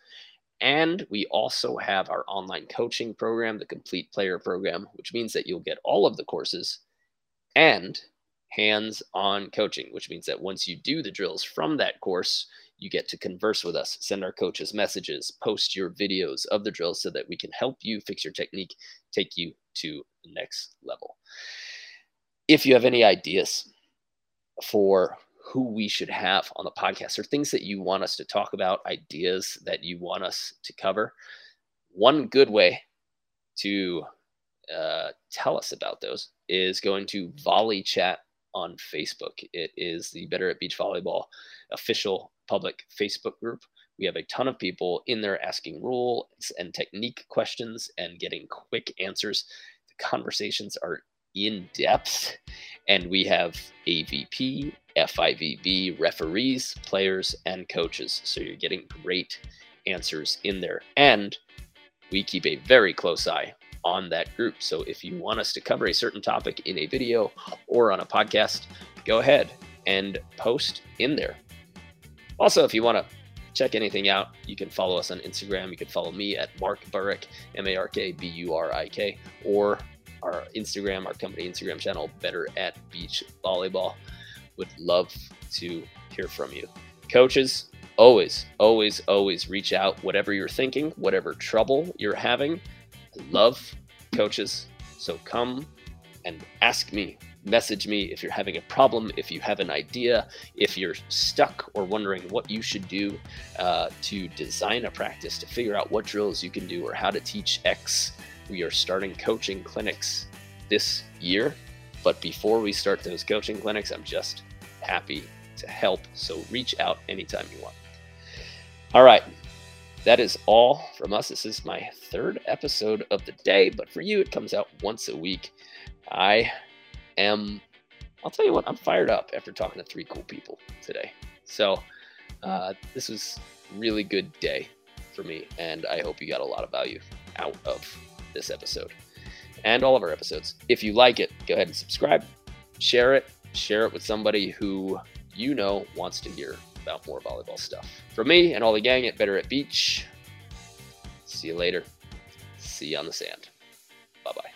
And we also have our online coaching program, the Complete Player Program, which means that you'll get all of the courses and hands on coaching, which means that once you do the drills from that course, you get to converse with us, send our coaches messages, post your videos of the drills so that we can help you fix your technique, take you to the next level. If you have any ideas for who we should have on the podcast or things that you want us to talk about, ideas that you want us to cover, one good way to uh, tell us about those is going to volley chat on Facebook. It is the Better at Beach Volleyball official public Facebook group. We have a ton of people in there asking rules and technique questions and getting quick answers. The conversations are in depth, and we have AVP, FIVB referees, players, and coaches. So you're getting great answers in there. And we keep a very close eye on that group. So if you mm. want us to cover a certain topic in a video or on a podcast, go ahead and post in there. Also, if you want to check anything out, you can follow us on Instagram. You can follow me at Mark Burik, M A R K B U R I K, or our Instagram, our company Instagram channel, Better at Beach Volleyball. Would love to hear from you. Coaches, always, always, always reach out. Whatever you're thinking, whatever trouble you're having, love coaches. So come and ask me message me if you're having a problem, if you have an idea, if you're stuck or wondering what you should do uh, to design a practice, to figure out what drills you can do or how to teach X. We are starting coaching clinics this year. But before we start those coaching clinics, I'm just happy to help. So reach out anytime you want. All right. That is all from us. This is my third episode of the day, but for you, it comes out once a week. I am, I'll tell you what, I'm fired up after talking to three cool people today. So uh, this was really good day for me, and I hope you got a lot of value out of this episode and all of our episodes. If you like it, go ahead and subscribe, share it, share it with somebody who you know wants to hear about more volleyball stuff. From me and all the gang at Better at Beach, see you later. See you on the sand. Bye bye.